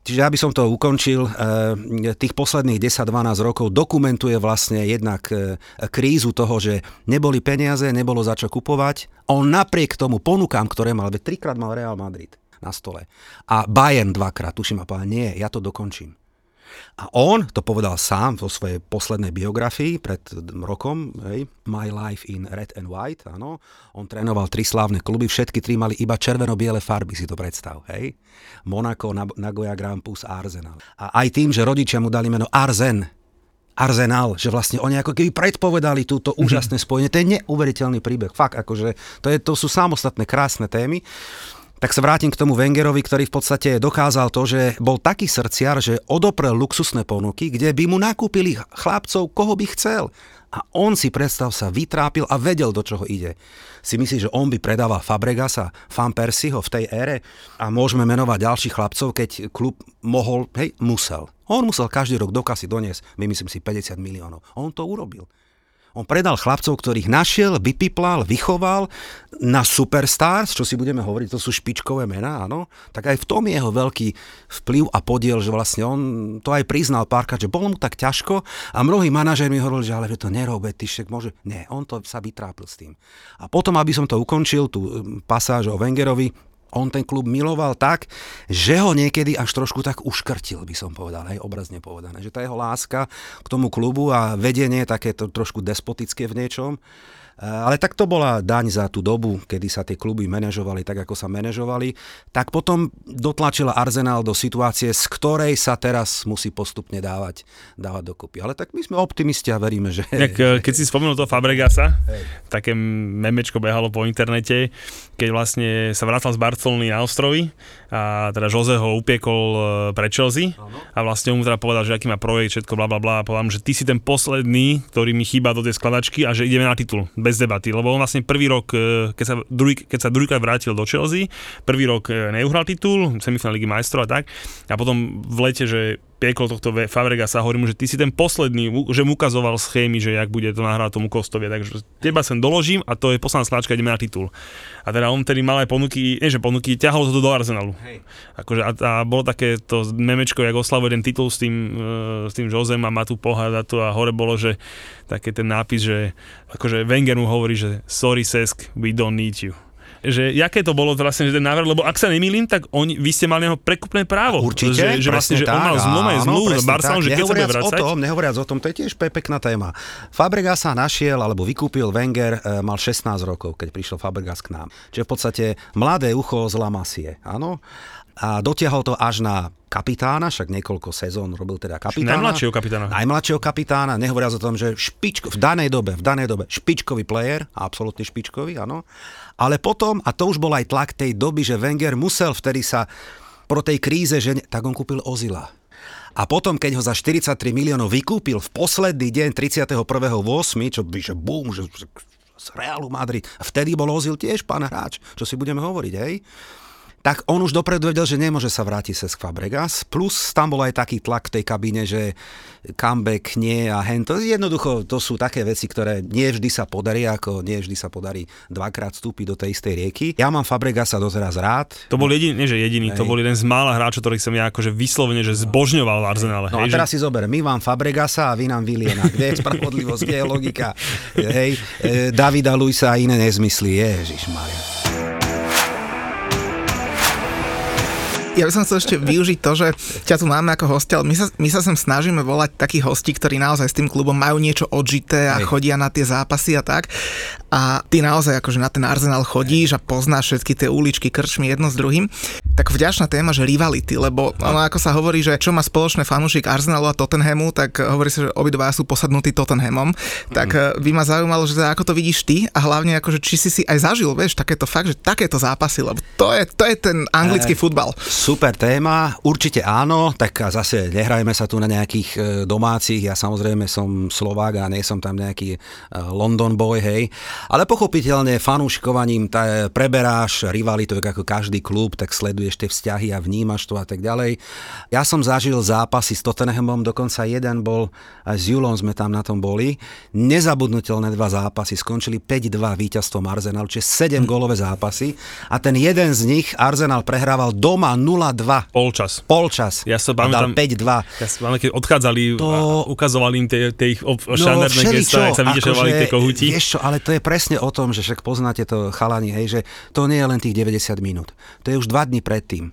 Čiže aby som to ukončil, e, tých posledných 10-12 rokov dokumentuje vlastne jednak e, krízu toho, že neboli peniaze, nebolo za čo kupovať. On napriek tomu ponukám, ktoré mal, veď trikrát mal Real Madrid na stole. A Bayern dvakrát, tuším, a povedal, nie, ja to dokončím. A on to povedal sám vo svojej poslednej biografii pred rokom, hej, My Life in Red and White, áno. On trénoval tri slávne kluby, všetky tri mali iba červeno-biele farby, si to predstav, hej. Monaco, Nagoya Grampus a Arsenal. A aj tým, že rodičia mu dali meno Arzen, Arsenal, že vlastne oni ako keby predpovedali túto mm-hmm. úžasné spojenie. To je neuveriteľný príbeh. Fakt, akože to, je, to sú samostatné krásne témy tak sa vrátim k tomu Wengerovi, ktorý v podstate dokázal to, že bol taký srdciar, že odoprel luxusné ponuky, kde by mu nakúpili chlapcov, koho by chcel. A on si, predstav sa, vytrápil a vedel, do čoho ide. Si myslí, že on by predával Fabregasa, Fan Persiho v tej ére a môžeme menovať ďalších chlapcov, keď klub mohol, hej, musel. On musel každý rok do kasy doniesť, my myslím si, 50 miliónov. On to urobil. On predal chlapcov, ktorých našiel, vypiplal, vychoval na superstars, čo si budeme hovoriť, to sú špičkové mená, áno. Tak aj v tom je jeho veľký vplyv a podiel, že vlastne on to aj priznal párkrát, že bolo mu tak ťažko a mnohí manažéri mi hovorili, že ale že to nerobe, ty však môže. Nie, on to sa vytrápil s tým. A potom, aby som to ukončil, tú pasáž o Wengerovi, on ten klub miloval tak, že ho niekedy až trošku tak uškrtil, by som povedal, aj obrazne povedané. Že tá jeho láska k tomu klubu a vedenie také to trošku despotické v niečom, Eh, ale tak to bola daň za tú dobu, kedy sa tie kluby manažovali tak, ako sa manažovali. Tak potom dotlačila Arsenal do situácie, z ktorej sa teraz musí postupne dávať, dávať dokopy. Ale tak my sme optimisti a veríme, že... Tak, eh, keď si spomenul to Fabregasa, Hej. také memečko behalo po internete, keď vlastne sa vracal z Barcelony na ostrovy a teda Jose ho upiekol eh, pre Chelsea ano. a vlastne mu teda povedal, že aký má projekt, všetko bla bla bla. A povedal mu, že ty si ten posledný, ktorý mi chýba do tej skladačky a že ideme na titul bez debaty, lebo on vlastne prvý rok, e, keď sa, druhý, keď sa druhýkrát vrátil do Chelsea, prvý rok e, neuhral titul, semifinál ligy majstrov a tak, a potom v lete, že piekol tohto Fabregasa, hovorím mu, že ty si ten posledný, že mu ukazoval schémy, že jak bude to nahrávať tomu Kostovie, takže teba sem doložím a to je posledná sláčka, ideme na titul. A teda on tedy mal aj ponuky, nie že ponuky, ťahol to do Arsenalu. Hej. Akože a, a, bolo také to memečko, jak oslavuje ten titul s tým, uh, s tým Josem a tu pohľad a to a hore bolo, že také ten nápis, že akože Wenger mu hovorí, že sorry Sesk, we don't need you že jaké to bolo vlastne, že ten návrh, lebo ak sa nemýlim, tak on, vy ste mali jeho prekupné právo. Určite, že, že vlastne, že on mal zmluvu, zmluvu s Barcelonou, že keď sa bude vracať. O tom, nehovoriac o tom, to je tiež pekná téma. Fabregas sa našiel, alebo vykúpil Wenger, e, mal 16 rokov, keď prišiel Fabregas k nám. Čiže v podstate mladé ucho z La Masie, áno a dotiahol to až na kapitána, však niekoľko sezón robil teda kapitána. Najmladšieho kapitána. Najmladšieho kapitána, nehovoriac o tom, že špičko, v danej dobe, v danej dobe špičkový player, absolútne špičkový, áno. Ale potom, a to už bol aj tlak tej doby, že Wenger musel vtedy sa pro tej kríze, že tak on kúpil Ozila. A potom, keď ho za 43 miliónov vykúpil v posledný deň 31.8., čo by, že bum, že, z Realu Madrid, vtedy bol Ozil tiež pán hráč, čo si budeme hovoriť, hej? Tak on už dopredu vedel, že nemôže sa vrátiť cez Fabregas. Plus tam bol aj taký tlak v tej kabíne, že comeback nie a hen. To jednoducho to sú také veci, ktoré nie vždy sa podarí, ako nie vždy sa podarí dvakrát vstúpiť do tej istej rieky. Ja mám Fabregasa doteraz rád. To bol jediný, nie že jediný, hej. to bol jeden z mála hráčov, ktorých som ja akože vyslovene, že zbožňoval v Arsenále. No hej, a teraz že... si zober, my vám Fabregasa a vy nám Viliena. Kde je spravodlivosť, kde je logika? Hej, e, Davida Luisa a iné nezmysly. Ježiš Maria. Ja by som chcel ešte využiť to, že ťa tu máme ako hostia, ale my sa, my sa sem snažíme volať takých hostí, ktorí naozaj s tým klubom majú niečo odžité a Hej. chodia na tie zápasy a tak. A ty naozaj akože na ten Arsenal chodíš a poznáš všetky tie uličky, krčmy jedno s druhým. Tak vďačná téma, že rivality, lebo ono ako sa hovorí, že čo má spoločné fanúšik Arsenalu a Tottenhamu, tak hovorí sa, že obidva sú posadnutí Tottenhamom. Tak mm. by ma zaujímalo, že ako to vidíš ty a hlavne akože či si si aj zažil, vieš, takéto fakt, že takéto zápasy, lebo to je, to je ten anglický e, futbal. Super téma, určite áno, tak zase nehrajme sa tu na nejakých e, domácich, ja samozrejme som Slovák a nie som tam nejaký e, London boy, hej, ale pochopiteľne fanúšikovaním tá, preberáš rivalitu, ako každý klub, tak sleduje rozbehli ešte vzťahy a vnímaš to a tak ďalej. Ja som zažil zápasy s Tottenhamom, dokonca jeden bol, aj s Julom sme tam na tom boli. Nezabudnutelné dva zápasy, skončili 5-2 víťazstvom Arsenal, čiže 7 hm. gólové zápasy a ten jeden z nich Arsenal prehrával doma 0-2. Polčas. Polčas. Ja sa pamätám, 5-2. Ja sa pamätám, keď odchádzali to... a ukazovali im tie, tie ich ob... no, šanderné gesta, sa vytešovali akože, tie kohuti. Vieš čo, ale to je presne o tom, že však poznáte to chalani, hej, že to nie je len tých 90 minút. To je už dva dní predtým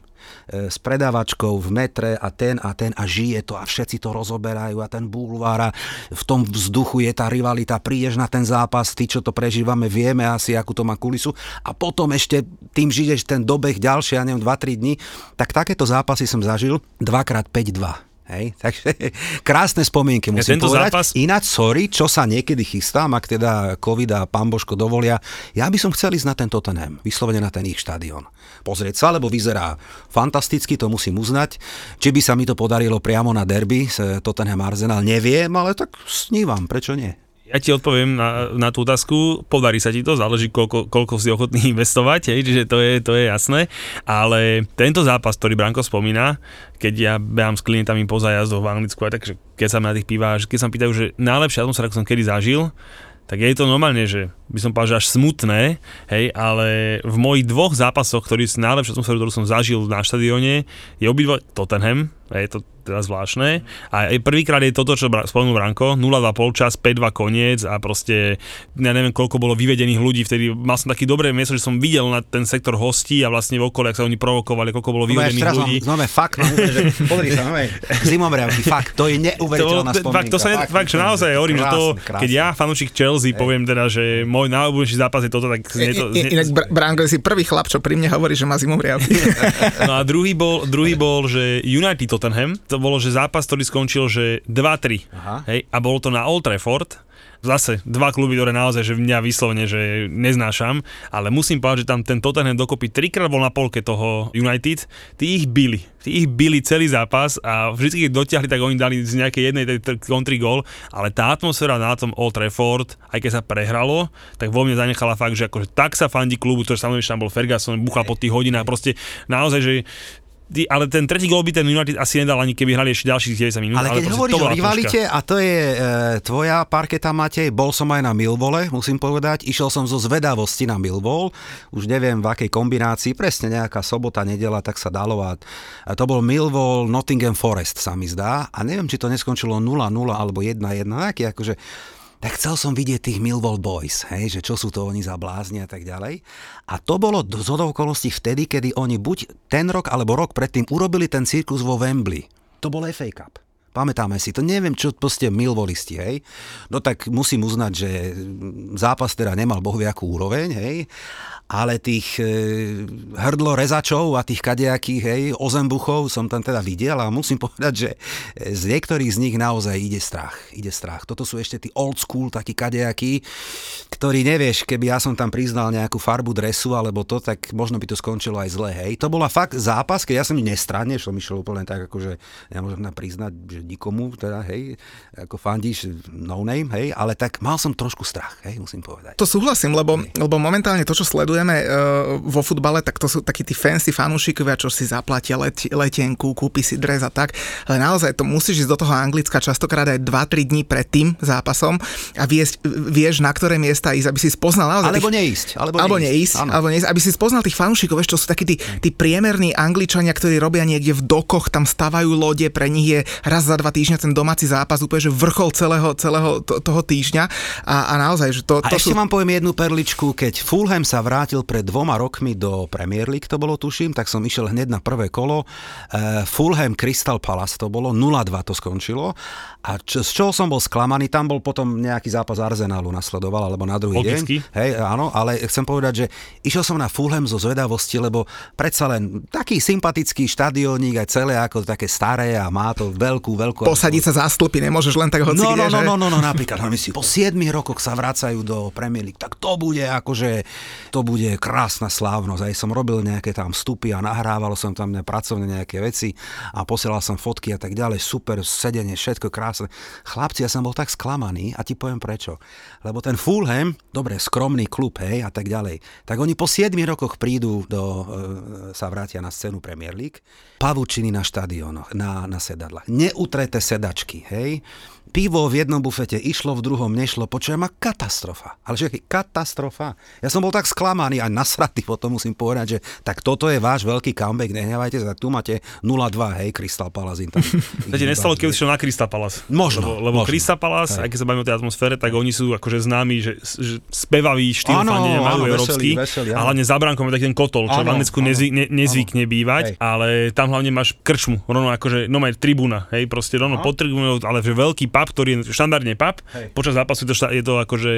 s predávačkou v metre a ten a ten a žije to a všetci to rozoberajú a ten bulvár a v tom vzduchu je tá rivalita, prídeš na ten zápas, ty čo to prežívame, vieme asi, akú to má kulisu a potom ešte tým žiješ ten dobeh ďalšie, ja neviem, 2-3 dní, tak takéto zápasy som zažil dvakrát 5-2 Hej, <laughs> takže krásne spomienky musím ja, povedať. Zápas... Ináč, sorry, čo sa niekedy chystám, ak teda COVID a pán Božko dovolia, ja by som chcel ísť na ten Tottenham, vyslovene na ten ich štadión. Pozrieť sa, lebo vyzerá fantasticky, to musím uznať. Či by sa mi to podarilo priamo na derby Tottenham Arsenal, neviem, ale tak snívam, prečo nie? Ja ti odpoviem na, na tú otázku, podarí sa ti to, záleží koľko, koľko si ochotný <laughs> investovať, hej, čiže to je, to je jasné, ale tento zápas, ktorý Branko spomína, keď ja behám s klientami po zájazdoch v Anglicku, aj takže keď sa na tých pývaš, keď sa pýtajú, že najlepšia atmosféra, ako som kedy zažil, tak je to normálne, že by som povedal, že až smutné, hej, ale v mojich dvoch zápasoch, ktorý sú najlepšia atmosféru, ktorú som zažil na štadióne, je obidva Tottenham, je to teda zvláštne. A prvýkrát je toto, čo spomenul Branko, 0-2 polčas, 5-2 koniec a proste, ja neviem, koľko bolo vyvedených ľudí, vtedy mal som také dobré miesto, že som videl na ten sektor hostí a vlastne v okolí, ak sa oni provokovali, koľko bolo no, vyvedených ľudí. Znamená, fakt, no, že, <laughs> pozri sa, no, zimomriavky, fakt, to je neuveriteľná spomienka. Fakt, to sa fakt, fakt, že naozaj hovorím, že to, keď ja, fanúšik Chelsea, poviem teda, že môj najobľúbenejší zápas je toto, tak znie to... Znie... Inak Branko si prvý chlap, čo pri mne hovorí, že má zimomriavky. <laughs> no a druhý bol, druhý bol, že United Tottenham, to bolo, že zápas, ktorý skončil, že 2-3. Hej, a bolo to na Old Trafford zase dva kluby, ktoré naozaj, že mňa vyslovene, že neznášam, ale musím povedať, že tam ten Tottenham dokopy trikrát bol na polke toho United, tí ich bili. Tí ich bili celý zápas a vždy, keď dotiahli, tak oni dali z nejakej jednej country goal, ale tá atmosféra na tom Old Trafford, aj keď sa prehralo, tak vo mne zanechala fakt, že akože tak sa fandí klubu, ktorý samozrejme tam bol Ferguson, buchal po tých hodinách, proste naozaj, že ale ten tretí gol by ten United asi nedal ani keby hrali ešte ďalších 90 minút. Ale keď ale hovoríš o rivalite, a to je e, tvoja parketa, Matej, bol som aj na Milvole, musím povedať, išiel som zo zvedavosti na Milvol, už neviem v akej kombinácii, presne nejaká sobota, nedela, tak sa dalo a, a to bol Milvol Nottingham Forest sa mi zdá a neviem, či to neskončilo 0-0 alebo 1-1, nejaký akože tak chcel som vidieť tých Millwall Boys, hej, že čo sú to oni za blázni a tak ďalej. A to bolo z okolností vtedy, kedy oni buď ten rok alebo rok predtým urobili ten cirkus vo Wembley. To bol FA Cup. Pamätáme si to, neviem, čo proste milvolisti, hej. No tak musím uznať, že zápas teda nemal bohviakú úroveň, hej ale tých e, hrdlo rezačov a tých kadejakých hej, ozembuchov som tam teda videl a musím <laughs> povedať, že e, z niektorých z nich naozaj ide strach. Ide strach. Toto sú ešte tí old school, takí kadejakí, ktorí nevieš, keby ja som tam priznal nejakú farbu dresu alebo to, tak možno by to skončilo aj zle. Hej. To bola fakt zápas, keď ja som nestranne, som išiel úplne tak, akože nemôžem nám priznať, že nikomu, teda, hej, ako fandíš no name, hej, ale tak mal som trošku strach, hej, musím povedať. To súhlasím, lebo, lebo momentálne to, čo sledujem, sledujeme uh, vo futbale, tak to sú takí tí fancy fanúšikovia, čo si zaplatia let, letenku, kúpi si dres a tak. Ale naozaj to musíš ísť do toho Anglicka častokrát aj 2-3 dní pred tým zápasom a vieš, vieš na ktoré miesta ísť, aby si spoznal naozaj... Alebo tých, neísť. Alebo, alebo neísť, neísť alebo neísť, aby si spoznal tých fanúšikov, vieš, čo sú takí tí, tí priemerní Angličania, ktorí robia niekde v dokoch, tam stavajú lode, pre nich je raz za dva týždňa ten domáci zápas úplne, že vrchol celého, celého to, toho týždňa a, a naozaj, že to, a to ešte sú... vám poviem jednu perličku, keď Fulham sa vrátil vrátil pred dvoma rokmi do Premier League, to bolo tuším, tak som išiel hneď na prvé kolo. Uh, Fulham Crystal Palace to bolo, 0-2 to skončilo. A čo, z čoho som bol sklamaný, tam bol potom nejaký zápas Arsenalu nasledoval, alebo na druhý Logicky. deň. Hej, áno, ale chcem povedať, že išiel som na Fulham zo zvedavosti, lebo predsa len taký sympatický štadiónik aj celé ako také staré a má to veľkú, veľkú... Posadiť sa za stĺpy, nemôžeš len tak hoci No, kde, no, no, no, no, no, napríklad, no, si, po 7 rokoch sa vracajú do Premier League, tak to bude akože, to bude krásna slávnosť. Aj som robil nejaké tam vstupy a nahrával som tam ne, pracovne nejaké veci a posielal som fotky a tak ďalej, super sedenie, všetko krásne. Chlapci, ja som bol tak sklamaný a ti poviem prečo. Lebo ten Fulham, dobre, skromný klub, hej, a tak ďalej, tak oni po 7 rokoch prídu do, e, sa vrátia na scénu Premier League, pavučiny na štadiónoch, na, na sedadlách, neutreté sedačky, hej, pivo v jednom bufete išlo, v druhom nešlo, počujem ma katastrofa. Ale že katastrofa. Ja som bol tak sklamaný a nasratý, <laughs> potom musím povedať, že tak toto je váš veľký comeback, nehnevajte sa, tu máte 0-2, hej, Crystal Palace. Tam, To ti nestalo, keď si šiel na Crystal Palace. Možno, Lebo, lebo možno. Crystal Palace, aj keď sa bavíme o tej atmosfére, tak oni sú akože známi, že, že spevaví štýl Áno, fandenia majú európsky. veselý, a hlavne za bránkom je taký ten kotol, čo Áno, v Anglicku nezvy, ne, nezvykne bývať, Hej. ale tam hlavne máš krčmu, rovno akože, no aj tribúna, hej, proste rovno pod tribúnou, ale že veľký pub, ktorý je štandardne pub, Hej. počas zápasu je to, je to akože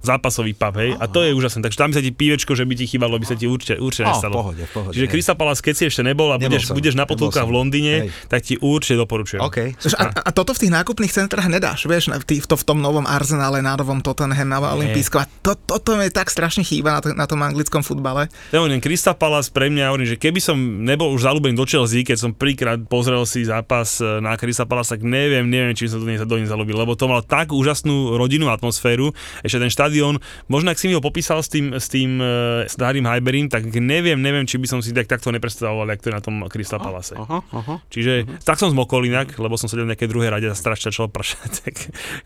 zápasový pub, hej, a to je úžasné. Takže tam by sa ti pívečko, že by ti chýbalo, by sa ti určite, určite nestalo. pohode, pohode, Čiže. Crystal Palace, keď si ešte nebol a Nebol budeš, som, budeš na potulkách v Londýne, Hej. tak ti určite doporučujem. OK. Vieš, A, a toto v tých nákupných centrách nedáš, vieš, na- v, to, v tom novom Arsenále, na novom Tottenham, na Olympijskom. A to, toto mi tak strašne chýba na, to, na tom anglickom futbale. Ja hovorím, Crystal Palace pre mňa, hovorím, že keby som nebol už zalúbený do Chelsea, keď som prvýkrát pozrel si zápas e, na Crystal Palace, tak neviem, neviem, či som do nej, do nej zalúbil, lebo to mal tak úžasnú rodinnú atmosféru, ešte ten štadión, možno ak si mi ho popísal s tým, s tým uh, starým Hyberim, tak neviem, neviem, či by som si tak takto nepredstavoval, jak to je na tom Crystal Palace. Aha, aha. Čiže tak som zmokol inak, lebo som sedel v nejakej druhej rade a strašne začal pršať. <laughs> Tak,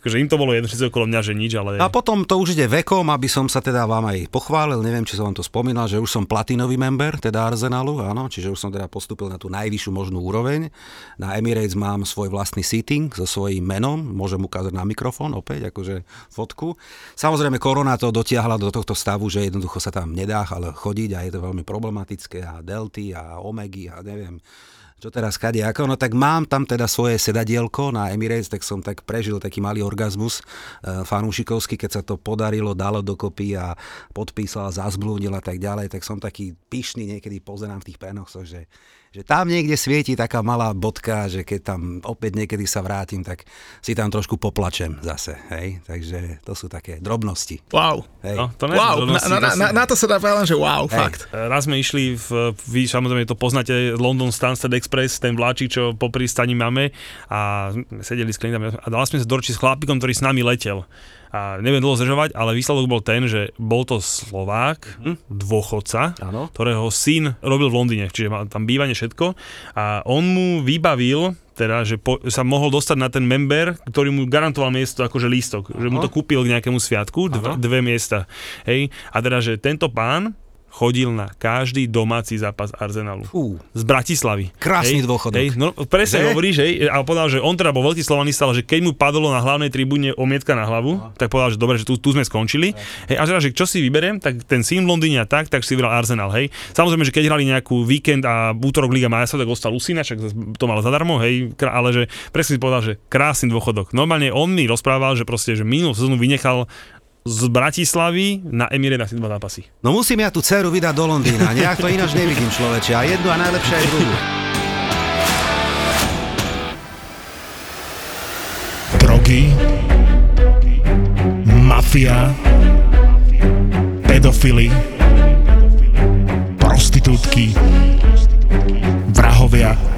akože im to bolo jedno, všetci okolo mňa, že nič, ale... A potom to už ide vekom, aby som sa teda vám aj pochválil, neviem, či som vám to spomínal, že už som platinový member, teda Arsenalu, áno, čiže už som teda postúpil na tú najvyššiu možnú úroveň. Na Emirates mám svoj vlastný seating so svojím menom, môžem ukázať na mikrofón opäť, akože fotku. Samozrejme, korona to dotiahla do tohto stavu, že jednoducho sa tam nedá ale chodiť a je to veľmi problematické a delty a omegy a neviem čo teraz kade ako, no tak mám tam teda svoje sedadielko na Emirates, tak som tak prežil taký malý orgazmus e, fanúšikovský, keď sa to podarilo, dalo dokopy a podpísal, zazblúdil a tak ďalej, tak som taký pyšný niekedy pozerám v tých prenosoch, že, že tam niekde svieti taká malá bodka, že keď tam opäť niekedy sa vrátim, tak si tam trošku poplačem zase, hej, takže to sú také drobnosti. Wow. Hej. No, to Wow, na, drobnosti, na, to sú- na, na to sa dá povedať, že wow, Hej. fakt. Raz sme išli, v, vy samozrejme to poznáte, London Stansted Express, ten vláčik, čo po prístani máme a sme sedeli s klientami a dali sme sa dorčiť s chlapikom, ktorý s nami letel. A neviem dlho zdržovať, ale výsledok bol ten, že bol to Slovák, dôchodca, Áno. ktorého syn robil v Londýne, čiže mal tam bývanie všetko a on mu vybavil teda, že po, sa mohol dostať na ten member, ktorý mu garantoval miesto akože lístok, že mu to kúpil k nejakému sviatku, dve, dve miesta. Hej. A teda, že tento pán chodil na každý domáci zápas Arsenalu. Fú. Z Bratislavy. Krásny hej, dôchodok. Hej, no, presne Že? hovoríš, hej, a povedal, že on teda bol veľký slovanista, ale že keď mu padlo na hlavnej tribúne omietka na hlavu, tak povedal, že dobre, že tu, tu sme skončili. Hej, a teda, že čo si vyberiem, tak ten syn Londýne a tak, tak si vybral Arsenal, hej. Samozrejme, že keď hrali nejakú víkend a útorok Liga Majstrov, tak ostal Usina, však to mal zadarmo, hej, ale že presne si povedal, že krásny dôchodok. Normálne on mi rozprával, že proste, že minulú sezónu vynechal z Bratislavy na Emirates asi dva zápasy. No musím ja tú dceru vydať do Londýna, nejak to ináč nevidím človeče. A jednu a najlepšie aj druhú. drogy, mafia, pedofily, prostitútky, vrahovia.